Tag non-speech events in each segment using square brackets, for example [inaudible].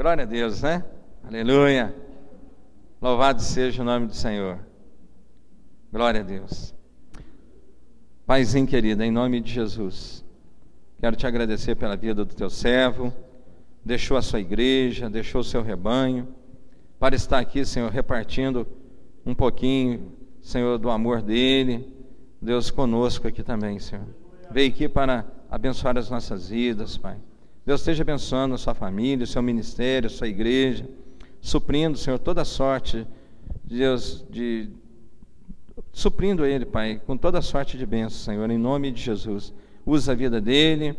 Glória a Deus, né? Aleluia. Louvado seja o nome do Senhor. Glória a Deus. Paizinho querido, em nome de Jesus, quero te agradecer pela vida do teu servo, deixou a sua igreja, deixou o seu rebanho, para estar aqui, Senhor, repartindo um pouquinho, Senhor, do amor dele, Deus conosco aqui também, Senhor. Veio aqui para abençoar as nossas vidas, Pai Deus esteja abençoando a sua família, o seu ministério, a sua igreja, suprindo, Senhor, toda sorte, Deus, de suprindo ele, Pai, com toda sorte de bênção, Senhor, em nome de Jesus. Usa a vida dele,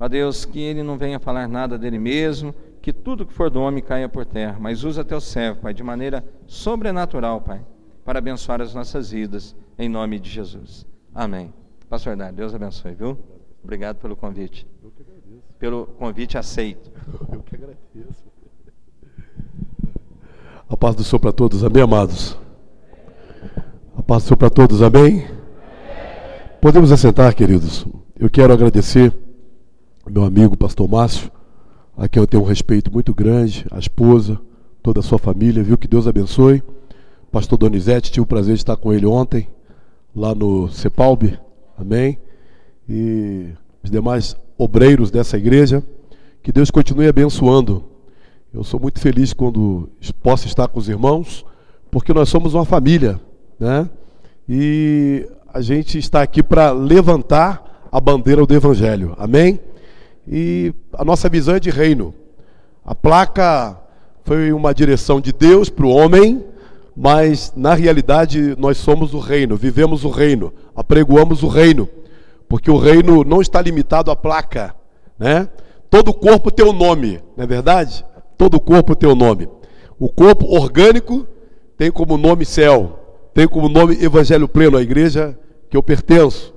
ó Deus, que ele não venha falar nada dele mesmo, que tudo que for do homem caia por terra, mas usa teu servo, Pai, de maneira sobrenatural, Pai, para abençoar as nossas vidas, em nome de Jesus. Amém. Pastor Dário, Deus abençoe, viu? Obrigado pelo convite pelo convite aceito. [laughs] Eu que agradeço. A paz do Senhor para todos, amém, amados? A paz do Senhor para todos, amém? Podemos assentar, queridos. Eu quero agradecer meu amigo pastor Márcio, a quem eu tenho um respeito muito grande, a esposa, toda a sua família, viu? Que Deus abençoe. Pastor Donizete, tive o prazer de estar com ele ontem, lá no Cepalbe, amém? E os demais obreiros dessa igreja. Que Deus continue abençoando. Eu sou muito feliz quando posso estar com os irmãos, porque nós somos uma família, né? E a gente está aqui para levantar a bandeira do Evangelho. Amém? E a nossa visão é de reino. A placa foi uma direção de Deus para o homem, mas na realidade nós somos o reino, vivemos o reino, apregoamos o reino porque o reino não está limitado à placa, né? Todo corpo tem um nome, não é verdade? Todo corpo tem um nome. O corpo orgânico tem como nome céu, tem como nome evangelho pleno, a igreja que eu pertenço.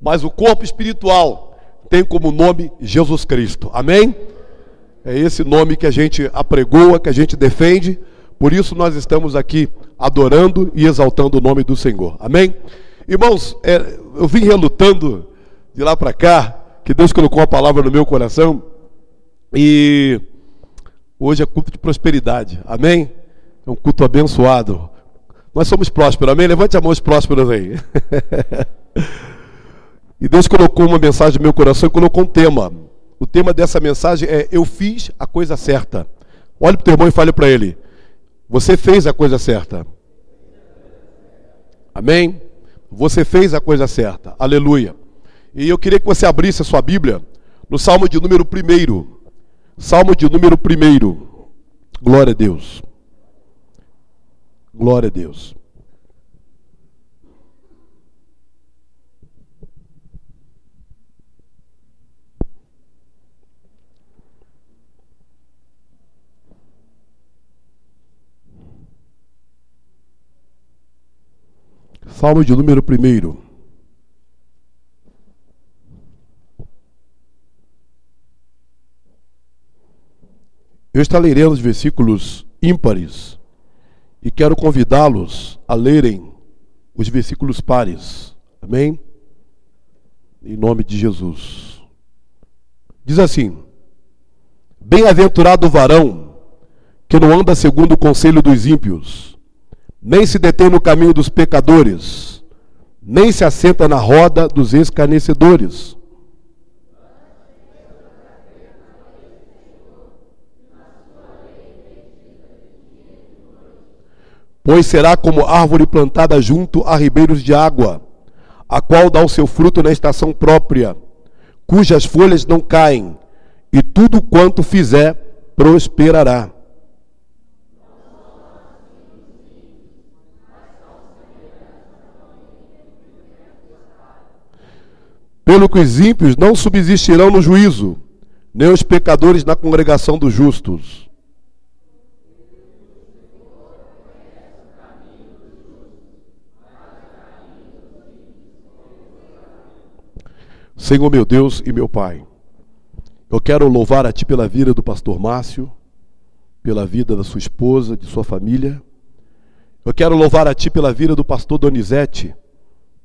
Mas o corpo espiritual tem como nome Jesus Cristo. Amém? É esse nome que a gente apregoa, que a gente defende. Por isso nós estamos aqui adorando e exaltando o nome do Senhor. Amém? Irmãos, é, eu vim relutando de lá para cá, que Deus colocou a palavra no meu coração. E hoje é culto de prosperidade. Amém? É um culto abençoado. Nós somos prósperos, amém? Levante a mão os prósperos aí. [laughs] e Deus colocou uma mensagem no meu coração e colocou um tema. O tema dessa mensagem é Eu fiz a coisa certa. Olhe para o teu irmão e fale para ele: Você fez a coisa certa. Amém? Você fez a coisa certa. Aleluia. E eu queria que você abrisse a sua Bíblia no Salmo de número 1. Salmo de número 1. Glória a Deus. Glória a Deus. Salmo de número 1. Eu estarei lendo os versículos ímpares e quero convidá-los a lerem os versículos pares. Amém? Em nome de Jesus. Diz assim: Bem-aventurado o varão que não anda segundo o conselho dos ímpios, nem se detém no caminho dos pecadores, nem se assenta na roda dos escarnecedores pois será como árvore plantada junto a ribeiros de água, a qual dá o seu fruto na estação própria, cujas folhas não caem, e tudo quanto fizer prosperará. Pelo que os ímpios não subsistirão no juízo, nem os pecadores na congregação dos justos. Senhor meu Deus e meu Pai, eu quero louvar a Ti pela vida do pastor Márcio, pela vida da sua esposa, de sua família. Eu quero louvar a Ti pela vida do pastor Donizete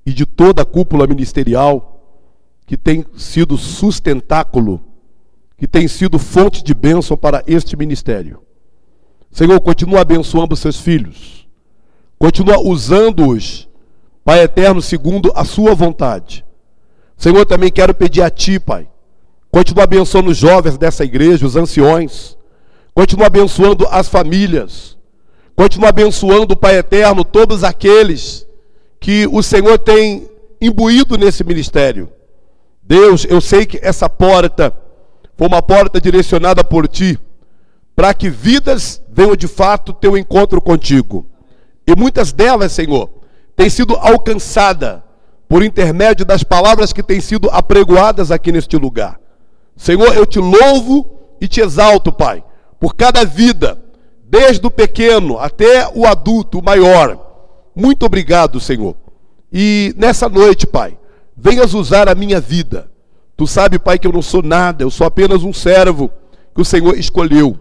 e de toda a cúpula ministerial que tem sido sustentáculo que têm sido fonte de bênção para este ministério. Senhor, continua abençoando seus filhos. Continua usando-os, Pai eterno, segundo a sua vontade. Senhor, também quero pedir a Ti, Pai. Continua abençoando os jovens dessa igreja, os anciões. Continua abençoando as famílias. Continua abençoando, Pai eterno, todos aqueles que o Senhor tem imbuído nesse ministério. Deus, eu sei que essa porta foi uma porta direcionada por Ti, para que vidas venham de fato ter um encontro contigo. E muitas delas, Senhor, têm sido alcançadas por intermédio das palavras que têm sido apregoadas aqui neste lugar. Senhor, eu te louvo e te exalto, Pai, por cada vida, desde o pequeno até o adulto, o maior. Muito obrigado, Senhor. E nessa noite, Pai, venhas usar a minha vida. Tu sabe, Pai, que eu não sou nada, eu sou apenas um servo que o Senhor escolheu.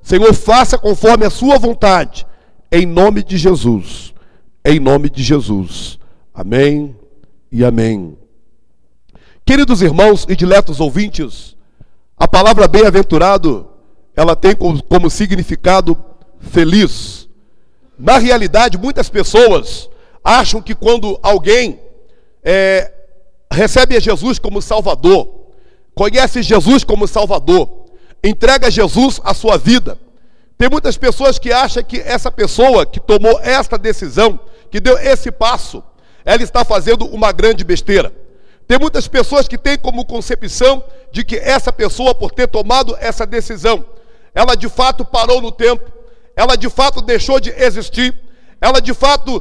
Senhor, faça conforme a sua vontade, em nome de Jesus. Em nome de Jesus. Amém e amém. Queridos irmãos e diletos ouvintes, a palavra bem-aventurado, ela tem como, como significado feliz. Na realidade, muitas pessoas acham que quando alguém é, recebe a Jesus como Salvador, conhece Jesus como Salvador, entrega Jesus a sua vida, tem muitas pessoas que acham que essa pessoa que tomou esta decisão, que deu esse passo, ela está fazendo uma grande besteira. Tem muitas pessoas que têm como concepção de que essa pessoa, por ter tomado essa decisão, ela de fato parou no tempo, ela de fato deixou de existir, ela de fato,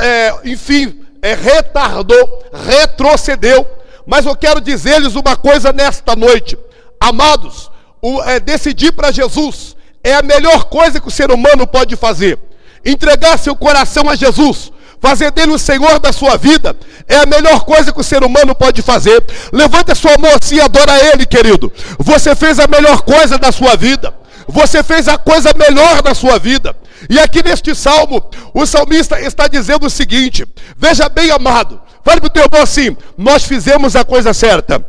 é, enfim, é, retardou, retrocedeu. Mas eu quero dizer-lhes uma coisa nesta noite, amados: o, é, decidir para Jesus é a melhor coisa que o ser humano pode fazer. Entregar seu coração a Jesus, fazer dele o Senhor da sua vida, é a melhor coisa que o ser humano pode fazer. Levante a sua mão assim e adora Ele, querido. Você fez a melhor coisa da sua vida. Você fez a coisa melhor da sua vida. E aqui neste salmo, o salmista está dizendo o seguinte: Veja bem, amado, fale para o teu irmão assim: Nós fizemos a coisa certa.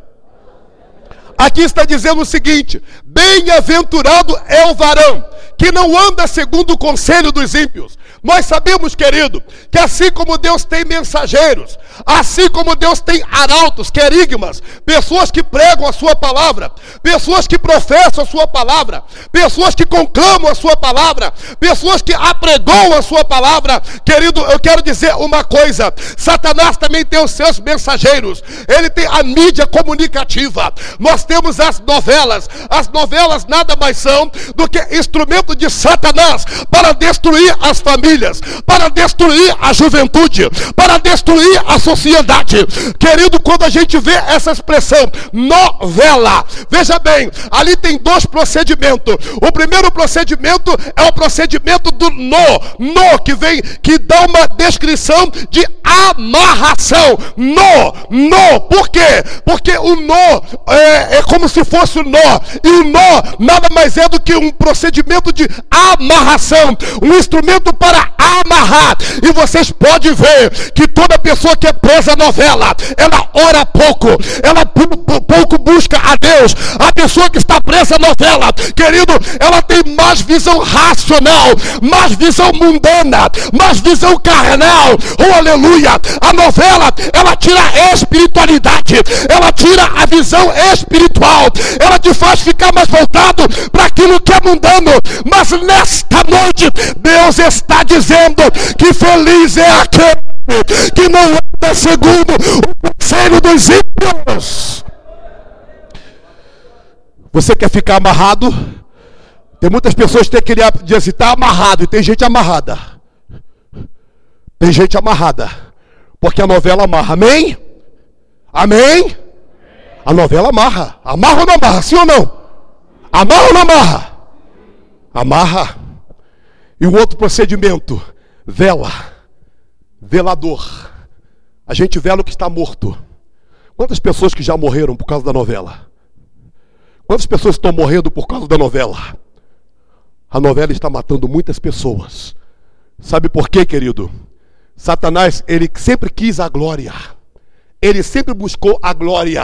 Aqui está dizendo o seguinte: Bem-aventurado é o varão que não anda segundo o conselho dos ímpios, nós sabemos, querido, que assim como Deus tem mensageiros, assim como Deus tem arautos, querigmas, pessoas que pregam a sua palavra, pessoas que professam a sua palavra, pessoas que conclamam a sua palavra, pessoas que apregoam a sua palavra, querido, eu quero dizer uma coisa: Satanás também tem os seus mensageiros, ele tem a mídia comunicativa, nós temos as novelas, as novelas nada mais são do que instrumento de Satanás para destruir as famílias para destruir a juventude, para destruir a sociedade. Querido, quando a gente vê essa expressão novela, veja bem, ali tem dois procedimentos. O primeiro procedimento é o procedimento do no, no que vem, que dá uma descrição de amarração. No, no, por quê? Porque o no é, é como se fosse o nó, e o nó nada mais é do que um procedimento de amarração, um instrumento para amarrar. E vocês podem ver que toda pessoa que é presa à novela, ela ora pouco, ela pouco busca a Deus. A pessoa que está presa à novela, querido, ela tem mais visão racional, mais visão mundana, mais visão carnal. Oh, aleluia! A novela, ela tira a espiritualidade, ela tira a visão espiritual, ela te faz ficar mais voltado para aquilo que é mundano. Mas nesta noite, Deus está dizendo que feliz é aquele que não anda segundo o conselho dos ímpios. Você quer ficar amarrado? Tem muitas pessoas que têm aquele hábito de assim, está amarrado, e tem gente amarrada. Tem gente amarrada. Porque a novela amarra, amém? Amém? A novela amarra. Amarra ou não amarra? Sim ou não? Amarra ou não amarra? Amarra. E o outro procedimento, vela, velador. A gente vela o que está morto. Quantas pessoas que já morreram por causa da novela? Quantas pessoas estão morrendo por causa da novela? A novela está matando muitas pessoas. Sabe por quê, querido? Satanás, ele sempre quis a glória. Ele sempre buscou a glória.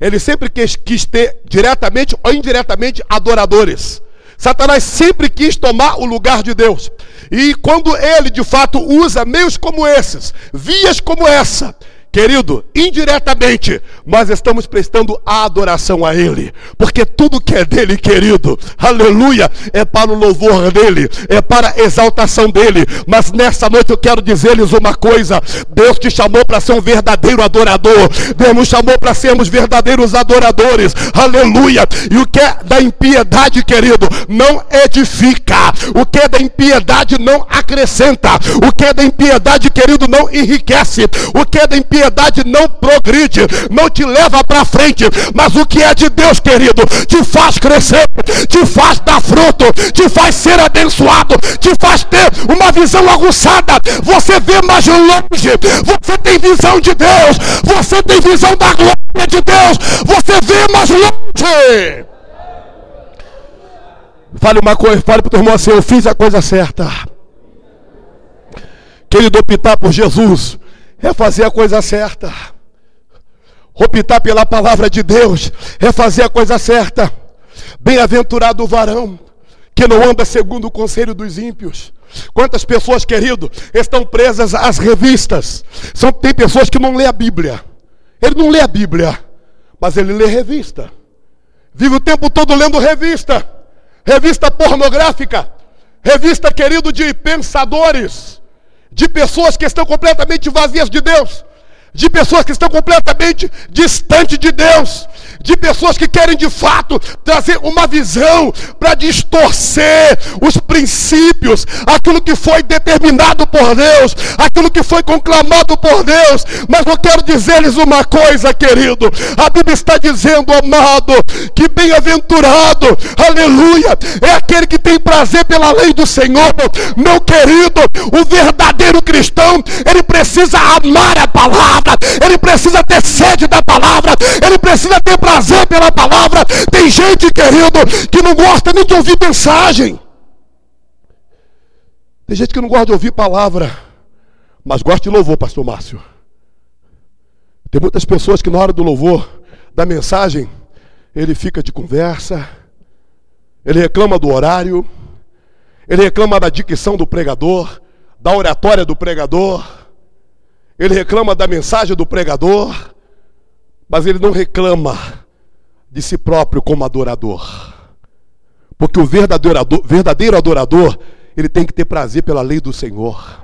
ele sempre quis, quis ter, diretamente ou indiretamente, adoradores. Satanás sempre quis tomar o lugar de Deus. E quando ele de fato usa meios como esses, vias como essa, Querido, indiretamente, nós estamos prestando adoração a Ele, porque tudo que é dele, querido, aleluia, é para o louvor dele, é para a exaltação dele. Mas nessa noite eu quero dizer-lhes uma coisa: Deus te chamou para ser um verdadeiro adorador, Deus nos chamou para sermos verdadeiros adoradores, aleluia. E o que é da impiedade, querido, não edifica, o que é da impiedade não acrescenta, o que é da impiedade, querido, não enriquece, o que é da impiedade piedade não progride, não te leva para frente, mas o que é de Deus, querido, te faz crescer, te faz dar fruto, te faz ser abençoado, te faz ter uma visão aguçada. Você vê mais longe, você tem visão de Deus, você tem visão da glória de Deus, você vê mais longe. Fale uma coisa, fale para o irmão assim: eu fiz a coisa certa. Querido, optar por Jesus é fazer a coisa certa. Optar pela palavra de Deus é fazer a coisa certa. Bem-aventurado o varão que não anda segundo o conselho dos ímpios. Quantas pessoas, querido, estão presas às revistas? São, tem pessoas que não lê a Bíblia. Ele não lê a Bíblia, mas ele lê revista. Vive o tempo todo lendo revista. Revista pornográfica. Revista, querido, de pensadores de pessoas que estão completamente vazias de Deus, de pessoas que estão completamente distantes de Deus, de pessoas que querem de fato trazer uma visão para distorcer os princípios, aquilo que foi determinado por Deus, aquilo que foi conclamado por Deus. Mas eu quero dizer-lhes uma coisa, querido. A Bíblia está dizendo, amado, que bem-aventurado, aleluia, é aquele que tem prazer pela lei do Senhor. Meu querido, o verdadeiro cristão, ele precisa amar a palavra, ele precisa ter sede da palavra, ele precisa ter prazer prazer pela palavra. Tem gente, querido, que não gosta nem de ouvir mensagem. Tem gente que não gosta de ouvir palavra, mas gosta de louvor, pastor Márcio. Tem muitas pessoas que na hora do louvor, da mensagem, ele fica de conversa, ele reclama do horário, ele reclama da dicção do pregador, da oratória do pregador, ele reclama da mensagem do pregador, mas ele não reclama de si próprio como adorador. Porque o verdadeiro, verdadeiro adorador, ele tem que ter prazer pela lei do Senhor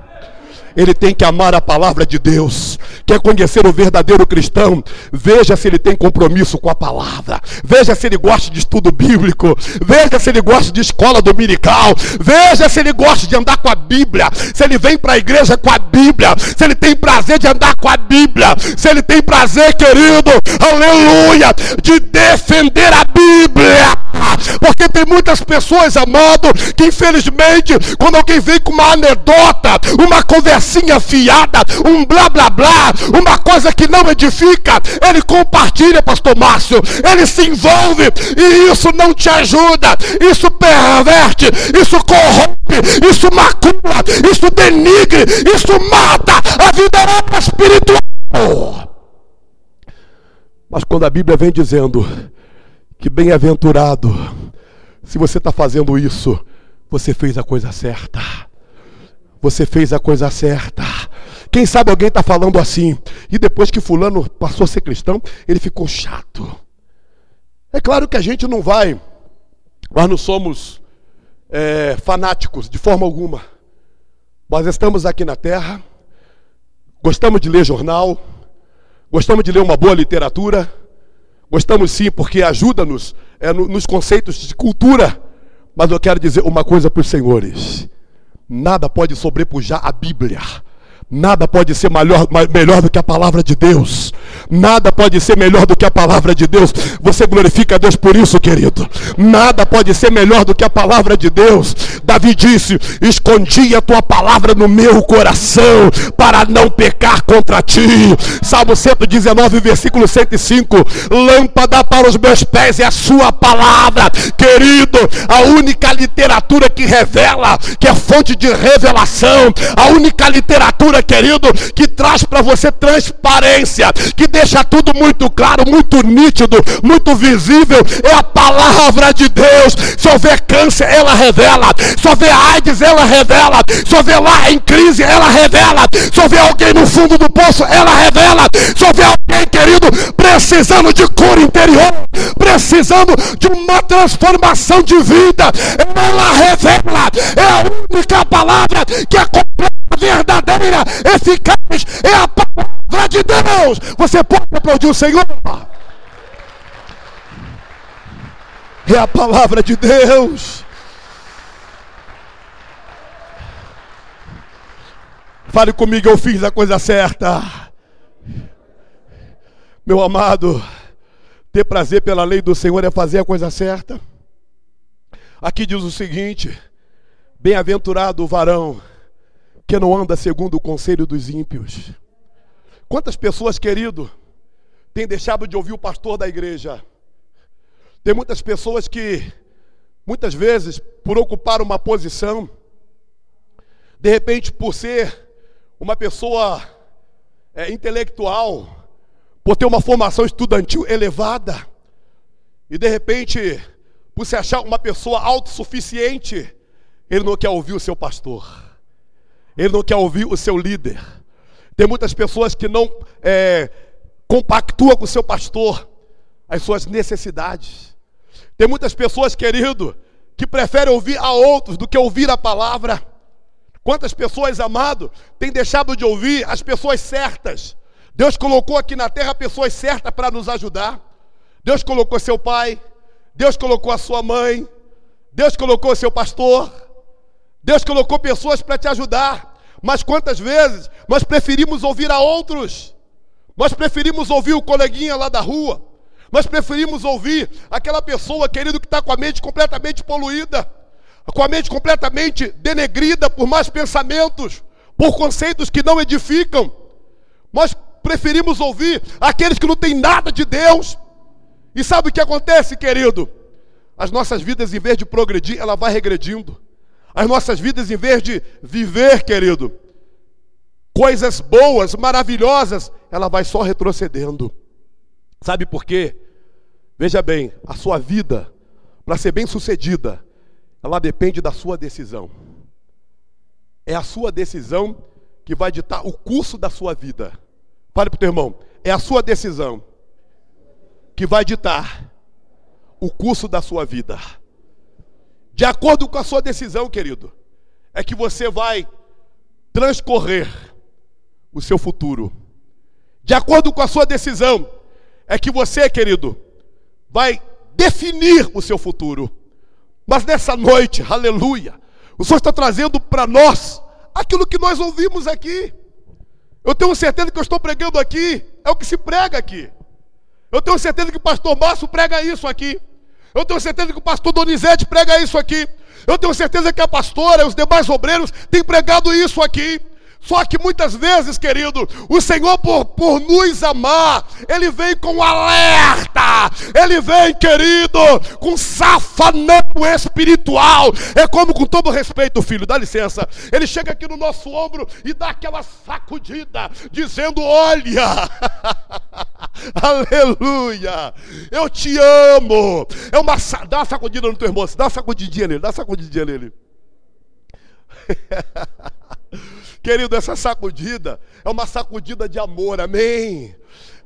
ele tem que amar a palavra de Deus. Quer conhecer o verdadeiro cristão? Veja se ele tem compromisso com a palavra. Veja se ele gosta de estudo bíblico. Veja se ele gosta de escola dominical. Veja se ele gosta de andar com a Bíblia. Se ele vem para a igreja com a Bíblia. Se ele tem prazer de andar com a Bíblia. Se ele tem prazer, querido, aleluia, de defender a Bíblia. Tem muitas pessoas, amado, que infelizmente, quando alguém vem com uma anedota, uma conversinha fiada, um blá blá blá, uma coisa que não edifica, ele compartilha, pastor Márcio, ele se envolve e isso não te ajuda, isso perverte, isso corrompe, isso macula, isso denigre, isso mata a vida espiritual. Mas quando a Bíblia vem dizendo que bem-aventurado, se você está fazendo isso, você fez a coisa certa. Você fez a coisa certa. Quem sabe alguém está falando assim, e depois que Fulano passou a ser cristão, ele ficou chato. É claro que a gente não vai, nós não somos é, fanáticos de forma alguma. Nós estamos aqui na terra, gostamos de ler jornal, gostamos de ler uma boa literatura, Gostamos sim, porque ajuda-nos é, no, nos conceitos de cultura. Mas eu quero dizer uma coisa para os senhores: nada pode sobrepujar a Bíblia. Nada pode ser melhor, melhor do que a palavra de Deus. Nada pode ser melhor do que a palavra de Deus. Você glorifica a Deus por isso, querido. Nada pode ser melhor do que a palavra de Deus. Davi disse: Escondi a tua palavra no meu coração para não pecar contra ti. Salmo 119, versículo 105. Lâmpada para os meus pés é a sua palavra, querido. A única literatura que revela, que é fonte de revelação, a única literatura Escritura, querido, que traz para você transparência, que deixa tudo muito claro, muito nítido, muito visível. É a palavra de Deus. Se houver câncer, ela revela. Se houver AIDS, ela revela. Se houver lá em crise, ela revela. Se houver alguém no fundo do poço, ela revela. Se houver alguém, querido, precisando de cura interior, precisando de uma transformação de vida, ela revela. É a única palavra que é completa, verdadeira, eficaz. É a palavra de Deus. Você pode aplaudir o Senhor? É a palavra de Deus. Fale comigo, eu fiz a coisa certa. Meu amado, ter prazer pela lei do Senhor é fazer a coisa certa. Aqui diz o seguinte: Bem-aventurado o varão que não anda segundo o conselho dos ímpios. Quantas pessoas, querido, têm deixado de ouvir o pastor da igreja? Tem muitas pessoas que, muitas vezes, por ocupar uma posição, de repente, por ser uma pessoa é, intelectual, por ter uma formação estudantil elevada, e de repente, por se achar uma pessoa autossuficiente, ele não quer ouvir o seu pastor, ele não quer ouvir o seu líder. Tem muitas pessoas que não é, compactuam com o seu pastor as suas necessidades. Tem muitas pessoas, querido, que preferem ouvir a outros do que ouvir a palavra. Quantas pessoas, amado, têm deixado de ouvir as pessoas certas? Deus colocou aqui na terra pessoas certas para nos ajudar. Deus colocou seu pai, Deus colocou a sua mãe, Deus colocou seu pastor, Deus colocou pessoas para te ajudar. Mas quantas vezes nós preferimos ouvir a outros? Nós preferimos ouvir o coleguinha lá da rua. Nós preferimos ouvir aquela pessoa, querido, que está com a mente completamente poluída com a mente completamente denegrida por mais pensamentos, por conceitos que não edificam. Nós preferimos ouvir aqueles que não têm nada de Deus. E sabe o que acontece, querido? As nossas vidas, em vez de progredir, ela vai regredindo. As nossas vidas, em vez de viver, querido, coisas boas, maravilhosas, ela vai só retrocedendo. Sabe por quê? Veja bem, a sua vida, para ser bem sucedida, ela depende da sua decisão. É a sua decisão que vai ditar o curso da sua vida. Fale para o teu irmão, é a sua decisão que vai ditar o curso da sua vida. De acordo com a sua decisão, querido, é que você vai transcorrer o seu futuro. De acordo com a sua decisão, é que você, querido, vai definir o seu futuro. Mas nessa noite, aleluia, o Senhor está trazendo para nós aquilo que nós ouvimos aqui. Eu tenho certeza que eu estou pregando aqui, é o que se prega aqui. Eu tenho certeza que o pastor Márcio prega isso aqui. Eu tenho certeza que o pastor Donizete prega isso aqui. Eu tenho certeza que a pastora e os demais obreiros têm pregado isso aqui. Só que muitas vezes, querido, o Senhor, por, por nos amar, Ele vem com alerta, Ele vem, querido, com safanão espiritual. É como, com todo respeito, filho, dá licença, Ele chega aqui no nosso ombro e dá aquela sacudida, dizendo: Olha, [laughs] aleluia, eu te amo. É uma, dá uma sacudida no teu irmão, dá uma sacudidinha nele, dá uma sacudidinha nele. [laughs] Querido, essa sacudida é uma sacudida de amor, amém?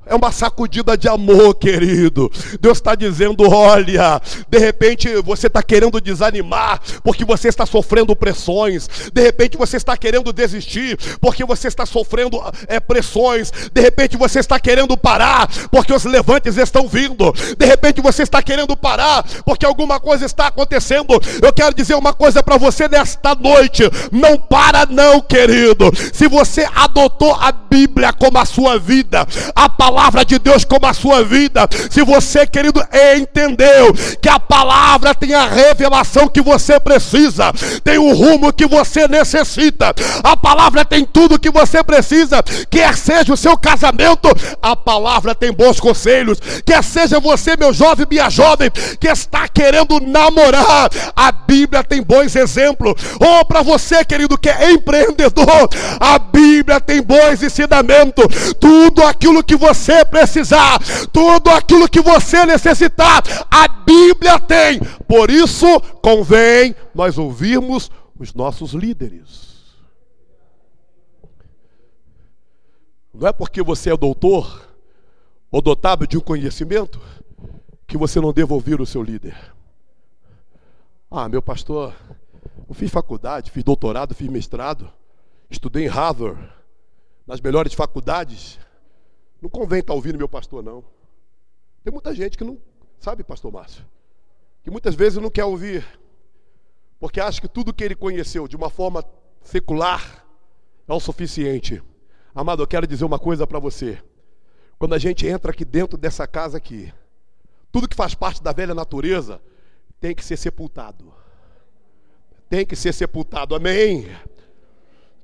É uma sacudida de amor, querido. Deus está dizendo: olha, de repente você está querendo desanimar porque você está sofrendo pressões. De repente você está querendo desistir porque você está sofrendo é, pressões. De repente você está querendo parar porque os levantes estão vindo. De repente você está querendo parar porque alguma coisa está acontecendo. Eu quero dizer uma coisa para você nesta noite: não para, não, querido. Se você adotou a Bíblia como a sua vida, a palavra palavra de Deus como a sua vida. Se você, querido, entendeu que a palavra tem a revelação que você precisa, tem o rumo que você necessita, a palavra tem tudo que você precisa, quer seja o seu casamento, a palavra tem bons conselhos, quer seja você, meu jovem, minha jovem, que está querendo namorar, a Bíblia tem bons exemplos. Ou oh, para você, querido, que é empreendedor, a Bíblia tem bons ensinamentos. Tudo aquilo que você precisar, tudo aquilo que você necessitar, a Bíblia tem. Por isso, convém nós ouvirmos os nossos líderes. Não é porque você é doutor ou dotado de um conhecimento que você não deva ouvir o seu líder. Ah, meu pastor, eu fiz faculdade, fiz doutorado, fiz mestrado, estudei em Harvard, nas melhores faculdades. Não convém estar ouvindo meu pastor, não. Tem muita gente que não sabe, pastor Márcio, que muitas vezes não quer ouvir, porque acha que tudo que ele conheceu de uma forma secular é o suficiente. Amado, eu quero dizer uma coisa para você. Quando a gente entra aqui dentro dessa casa aqui, tudo que faz parte da velha natureza tem que ser sepultado. Tem que ser sepultado. Amém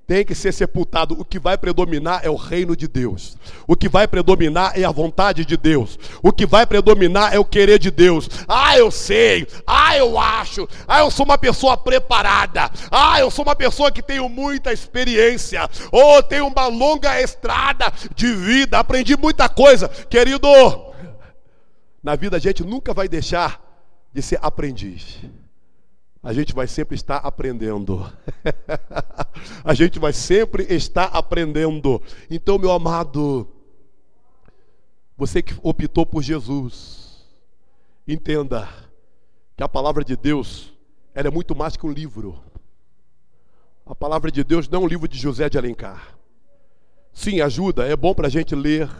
tem que ser sepultado. O que vai predominar é o reino de Deus. O que vai predominar é a vontade de Deus. O que vai predominar é o querer de Deus. Ah, eu sei. Ah, eu acho. Ah, eu sou uma pessoa preparada. Ah, eu sou uma pessoa que tenho muita experiência. Ou oh, tenho uma longa estrada de vida. Aprendi muita coisa. Querido, na vida a gente nunca vai deixar de ser aprendiz a gente vai sempre estar aprendendo. [laughs] a gente vai sempre estar aprendendo. Então, meu amado, você que optou por Jesus, entenda que a palavra de Deus ela é muito mais que um livro. A palavra de Deus não é um livro de José de Alencar. Sim, ajuda, é bom para a gente ler.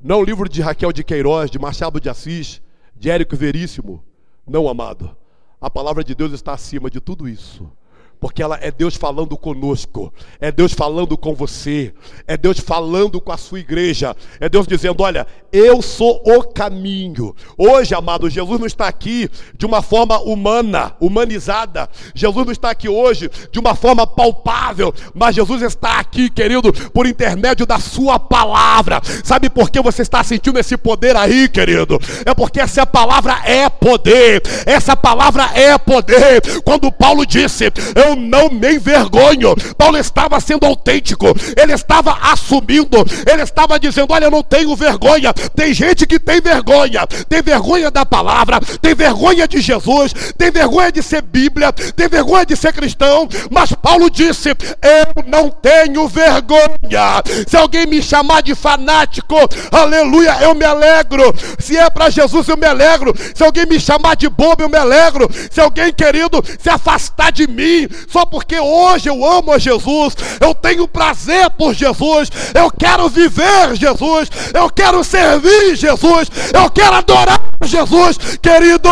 Não é um livro de Raquel de Queiroz, de Machado de Assis, de Érico Veríssimo. Não, amado. A palavra de Deus está acima de tudo isso porque ela é Deus falando conosco, é Deus falando com você, é Deus falando com a sua igreja, é Deus dizendo: Olha, eu sou o caminho. Hoje, amado, Jesus não está aqui de uma forma humana, humanizada, Jesus não está aqui hoje de uma forma palpável, mas Jesus está aqui, querido, por intermédio da Sua palavra. Sabe por que você está sentindo esse poder aí, querido? É porque essa palavra é poder, essa palavra é poder. Quando Paulo disse: Eu eu não me envergonho. Paulo estava sendo autêntico, ele estava assumindo, ele estava dizendo: Olha, eu não tenho vergonha. Tem gente que tem vergonha, tem vergonha da palavra, tem vergonha de Jesus, tem vergonha de ser Bíblia, tem vergonha de ser cristão. Mas Paulo disse: Eu não tenho vergonha. Se alguém me chamar de fanático, aleluia, eu me alegro. Se é para Jesus, eu me alegro. Se alguém me chamar de bobo, eu me alegro. Se alguém, querido, se afastar de mim, só porque hoje eu amo a Jesus, eu tenho prazer por Jesus, eu quero viver Jesus, eu quero servir Jesus, eu quero adorar Jesus, querido,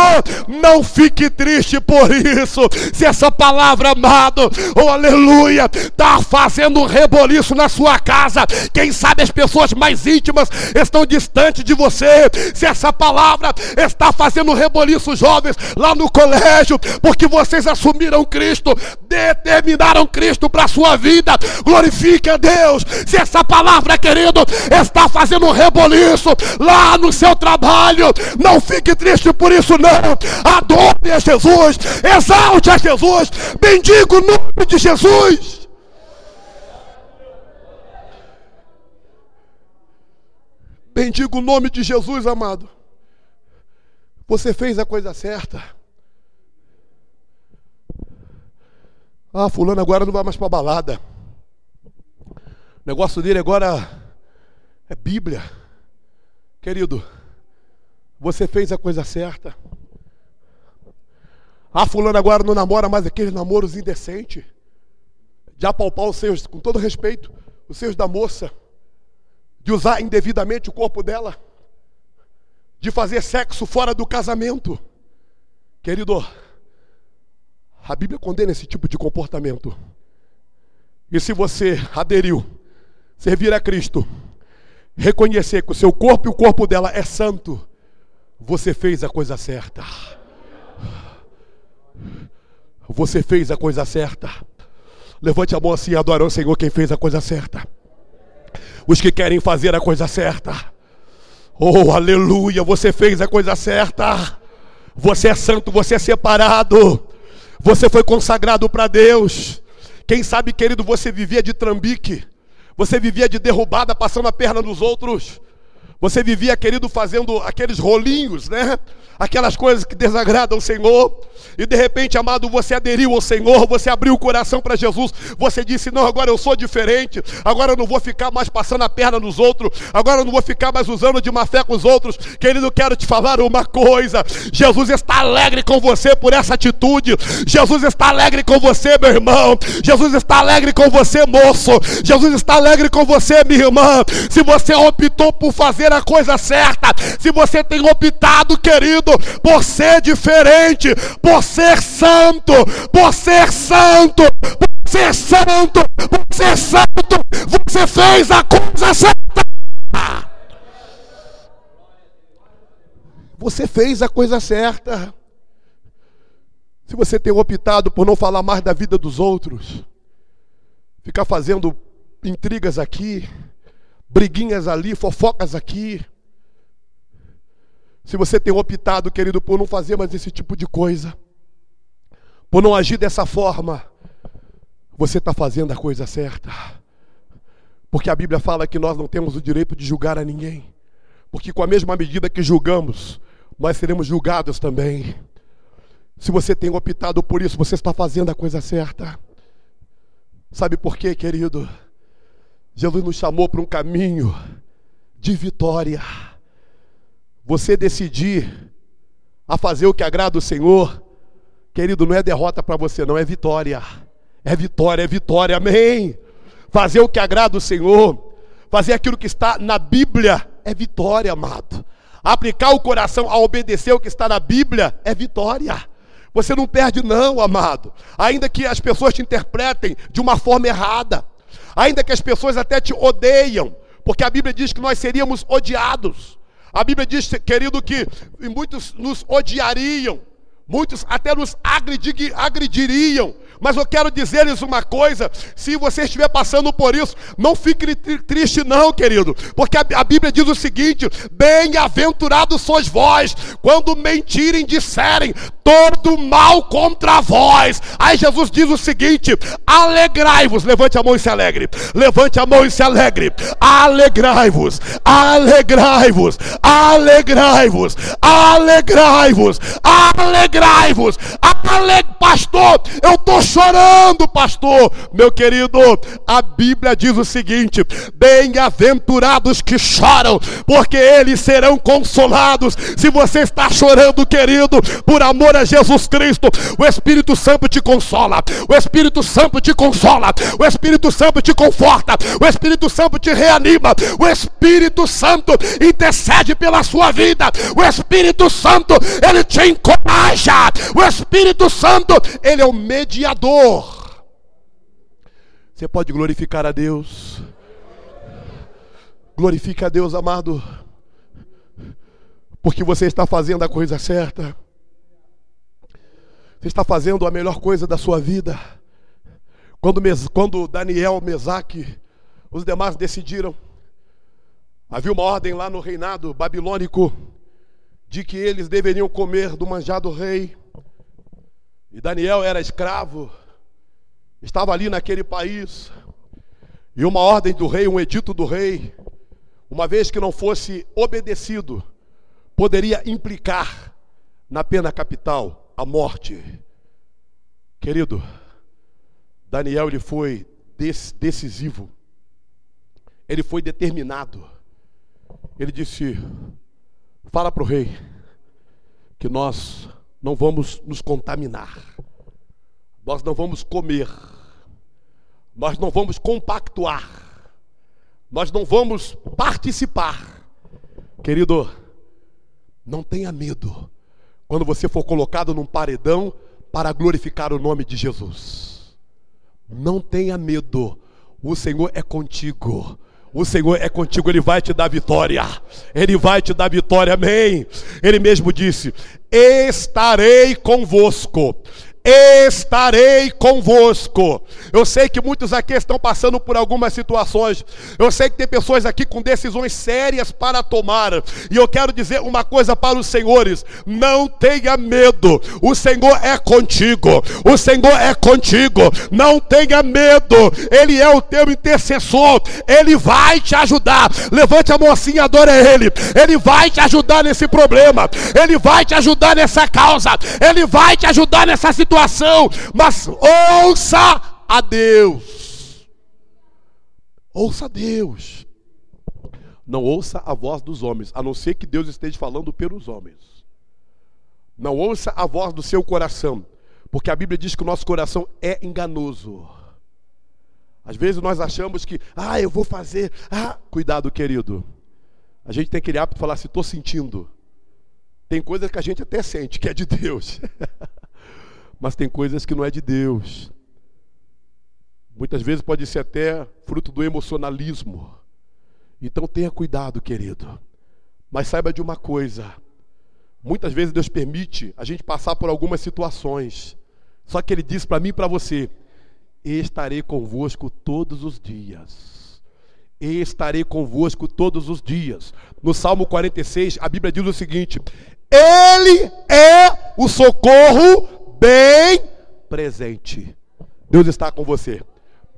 não fique triste por isso. Se essa palavra, amado, oh aleluia, está fazendo um reboliço na sua casa, quem sabe as pessoas mais íntimas estão distantes de você. Se essa palavra está fazendo um reboliço, jovens, lá no colégio, porque vocês assumiram Cristo, determinaram Cristo para a sua vida. Glorifique a Deus. Se essa palavra, querido, está fazendo um reboliço lá no seu trabalho, não fique triste por isso, não. Adore a Jesus, exalte a Jesus, bendiga o nome de Jesus. Bendiga o nome de Jesus, amado. Você fez a coisa certa. Ah, fulano agora não vai mais para balada. O negócio dele agora é Bíblia. Querido, você fez a coisa certa. Ah, fulano agora não namora mais aqueles namoros indecentes. De apalpar os seus, com todo respeito, os seus da moça. De usar indevidamente o corpo dela. De fazer sexo fora do casamento. Querido, a Bíblia condena esse tipo de comportamento. E se você aderiu, servir a Cristo, reconhecer que o seu corpo e o corpo dela é santo, você fez a coisa certa. Você fez a coisa certa. Levante a mão assim e adore ao Senhor quem fez a coisa certa. Os que querem fazer a coisa certa. Oh, aleluia, você fez a coisa certa. Você é santo, você é separado. Você foi consagrado para Deus. Quem sabe, querido, você vivia de trambique. Você vivia de derrubada, passando a perna nos outros. Você vivia, querido, fazendo aqueles rolinhos, né? Aquelas coisas que desagradam o Senhor. E de repente, amado, você aderiu ao Senhor, você abriu o coração para Jesus. Você disse: Não, agora eu sou diferente. Agora eu não vou ficar mais passando a perna nos outros. Agora eu não vou ficar mais usando de má fé com os outros. Querido, quero te falar uma coisa: Jesus está alegre com você por essa atitude. Jesus está alegre com você, meu irmão. Jesus está alegre com você, moço. Jesus está alegre com você, minha irmã. Se você optou por fazer a coisa certa, se você tem optado, querido, por ser diferente, por ser santo, por ser santo, por ser santo, por ser santo, você fez a coisa certa. Você fez a coisa certa. Se você tem optado por não falar mais da vida dos outros, ficar fazendo intrigas aqui, briguinhas ali, fofocas aqui. Se você tem optado, querido, por não fazer mais esse tipo de coisa, por não agir dessa forma, você está fazendo a coisa certa. Porque a Bíblia fala que nós não temos o direito de julgar a ninguém. Porque com a mesma medida que julgamos, nós seremos julgados também. Se você tem optado por isso, você está fazendo a coisa certa. Sabe por quê, querido? Jesus nos chamou para um caminho de vitória. Você decidir a fazer o que agrada o Senhor, querido, não é derrota para você, não, é vitória. É vitória, é vitória, amém. Fazer o que agrada o Senhor, fazer aquilo que está na Bíblia, é vitória, amado. Aplicar o coração a obedecer o que está na Bíblia é vitória. Você não perde, não, amado. Ainda que as pessoas te interpretem de uma forma errada ainda que as pessoas até te odeiam, porque a Bíblia diz que nós seríamos odiados. A Bíblia diz, querido, que muitos nos odiariam, muitos até nos agrediriam, mas eu quero dizer-lhes uma coisa: se você estiver passando por isso, não fique triste, não, querido, porque a Bíblia diz o seguinte: bem-aventurados sois vós, quando mentirem, disserem todo mal contra vós. Aí Jesus diz o seguinte: alegrai-vos, levante a mão e se alegre, levante a mão e se alegre, alegrai-vos, alegrai-vos, alegrai-vos, alegrai-vos, alegrai-vos, ale... pastor, eu estou chorando, pastor. Meu querido, a Bíblia diz o seguinte: bem-aventurados que choram, porque eles serão consolados. Se você está chorando, querido, por amor a Jesus Cristo, o Espírito Santo te consola, o Espírito Santo te consola, o Espírito Santo te conforta, o Espírito Santo te reanima, o Espírito Santo intercede pela sua vida, o Espírito Santo, ele te encoraja, o Espírito Santo, ele é o mediador. Você pode glorificar a Deus. Glorifique a Deus, amado. Porque você está fazendo a coisa certa. Você está fazendo a melhor coisa da sua vida. Quando, quando Daniel, Mesaque, os demais decidiram, havia uma ordem lá no reinado babilônico de que eles deveriam comer do manjar do rei. E Daniel era escravo, estava ali naquele país, e uma ordem do rei, um edito do rei, uma vez que não fosse obedecido, poderia implicar na pena capital, a morte. Querido, Daniel ele foi decisivo, ele foi determinado. Ele disse: Fala para o rei que nós não vamos nos contaminar, nós não vamos comer, nós não vamos compactuar, nós não vamos participar. Querido, não tenha medo quando você for colocado num paredão para glorificar o nome de Jesus. Não tenha medo, o Senhor é contigo. O Senhor é contigo, Ele vai te dar vitória. Ele vai te dar vitória, amém. Ele mesmo disse: Estarei convosco estarei convosco. Eu sei que muitos aqui estão passando por algumas situações. Eu sei que tem pessoas aqui com decisões sérias para tomar. E eu quero dizer uma coisa para os senhores: não tenha medo. O Senhor é contigo. O Senhor é contigo. Não tenha medo. Ele é o teu intercessor. Ele vai te ajudar. Levante a mocinha, adora Ele. Ele vai te ajudar nesse problema. Ele vai te ajudar nessa causa. Ele vai te ajudar nessa situação situação, mas ouça a Deus. Ouça a Deus. Não ouça a voz dos homens, a não ser que Deus esteja falando pelos homens. Não ouça a voz do seu coração, porque a Bíblia diz que o nosso coração é enganoso. Às vezes nós achamos que, ah, eu vou fazer, ah, cuidado, querido. A gente tem aquele hábito de falar assim, estou sentindo. Tem coisas que a gente até sente que é de Deus. [laughs] mas tem coisas que não é de Deus. Muitas vezes pode ser até fruto do emocionalismo. Então tenha cuidado, querido. Mas saiba de uma coisa: muitas vezes Deus permite a gente passar por algumas situações. Só que Ele diz para mim e para você: estarei convosco todos os dias. Estarei convosco todos os dias. No Salmo 46, a Bíblia diz o seguinte: Ele é o socorro bem presente. Deus está com você.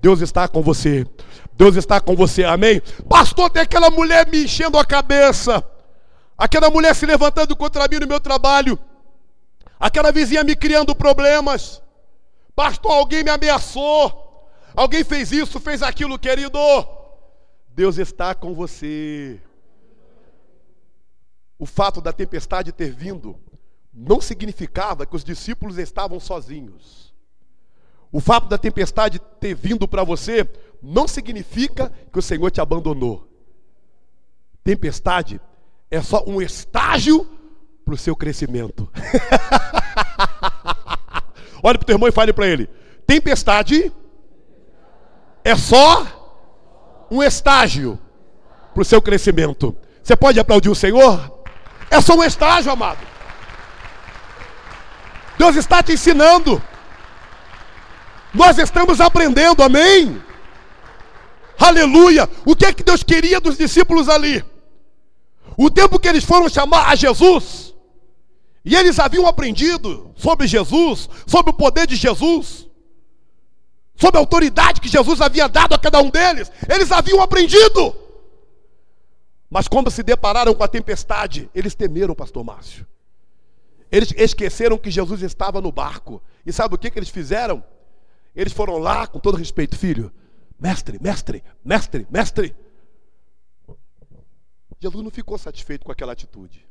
Deus está com você. Deus está com você. Amém? Pastor, tem aquela mulher me enchendo a cabeça. Aquela mulher se levantando contra mim no meu trabalho. Aquela vizinha me criando problemas. Pastor, alguém me ameaçou. Alguém fez isso, fez aquilo, querido. Deus está com você. O fato da tempestade ter vindo não significava que os discípulos estavam sozinhos. O fato da tempestade ter vindo para você não significa que o Senhor te abandonou. Tempestade é só um estágio para o seu crescimento. [laughs] Olhe para o teu irmão e fale para ele: tempestade é só um estágio para o seu crescimento. Você pode aplaudir o Senhor? É só um estágio, amado. Deus está te ensinando. Nós estamos aprendendo, amém? Aleluia! O que é que Deus queria dos discípulos ali? O tempo que eles foram chamar a Jesus, e eles haviam aprendido sobre Jesus, sobre o poder de Jesus, sobre a autoridade que Jesus havia dado a cada um deles, eles haviam aprendido. Mas quando se depararam com a tempestade, eles temeram, pastor Márcio. Eles esqueceram que Jesus estava no barco. E sabe o que, que eles fizeram? Eles foram lá, com todo respeito, filho, mestre, mestre, mestre, mestre. Jesus não ficou satisfeito com aquela atitude.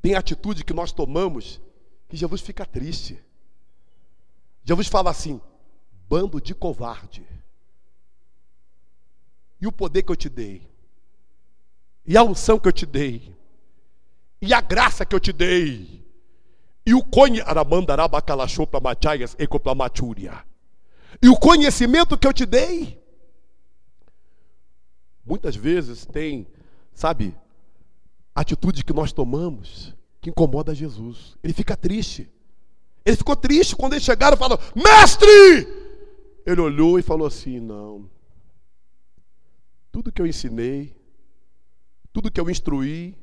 Tem atitude que nós tomamos que Jesus fica triste. Jesus fala assim: bando de covarde. E o poder que eu te dei, e a unção que eu te dei, e a graça que eu te dei, e o E o conhecimento que eu te dei. Muitas vezes tem, sabe, atitude que nós tomamos que incomoda Jesus. Ele fica triste. Ele ficou triste quando eles chegaram e falaram: Mestre! Ele olhou e falou assim: Não. Tudo que eu ensinei, tudo que eu instruí,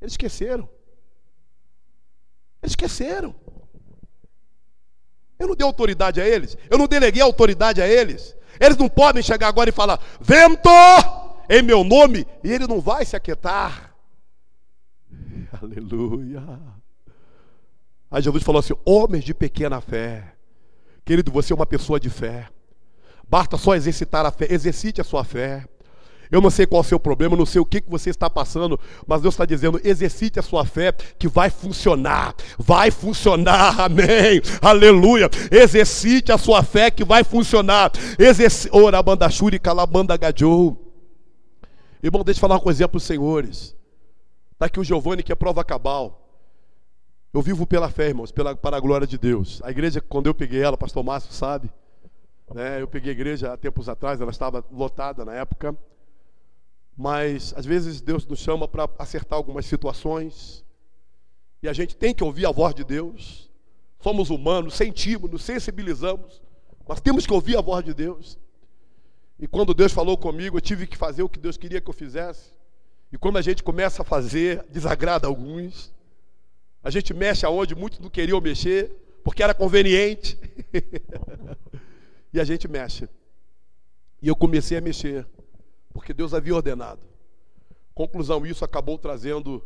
eles esqueceram. Eles esqueceram. Eu não dei autoridade a eles. Eu não deleguei autoridade a eles. Eles não podem chegar agora e falar: vento em meu nome, e ele não vai se aquietar. [laughs] Aleluia. Aí Jesus falou assim: homens de pequena fé. Querido, você é uma pessoa de fé. Basta só exercitar a fé. Exercite a sua fé. Eu não sei qual é o seu problema, não sei o que, que você está passando, mas Deus está dizendo: exercite a sua fé, que vai funcionar, vai funcionar, [laughs] amém, aleluia. Exercite a sua fé, que vai funcionar. Exerci... Ora, banda shuri, calabanda gadjou. Irmão, deixa eu falar uma coisinha para os senhores. Está aqui o Giovanni, que é prova cabal. Eu vivo pela fé, irmãos, pela, para a glória de Deus. A igreja, quando eu peguei ela, pastor Márcio sabe, né, eu peguei a igreja há tempos atrás, ela estava lotada na época. Mas às vezes Deus nos chama para acertar algumas situações. E a gente tem que ouvir a voz de Deus. Somos humanos, sentimos, nos sensibilizamos. Mas temos que ouvir a voz de Deus. E quando Deus falou comigo, eu tive que fazer o que Deus queria que eu fizesse. E quando a gente começa a fazer, desagrada alguns. A gente mexe aonde muitos não queriam mexer, porque era conveniente. [laughs] e a gente mexe. E eu comecei a mexer, porque Deus havia ordenado. Conclusão, isso acabou trazendo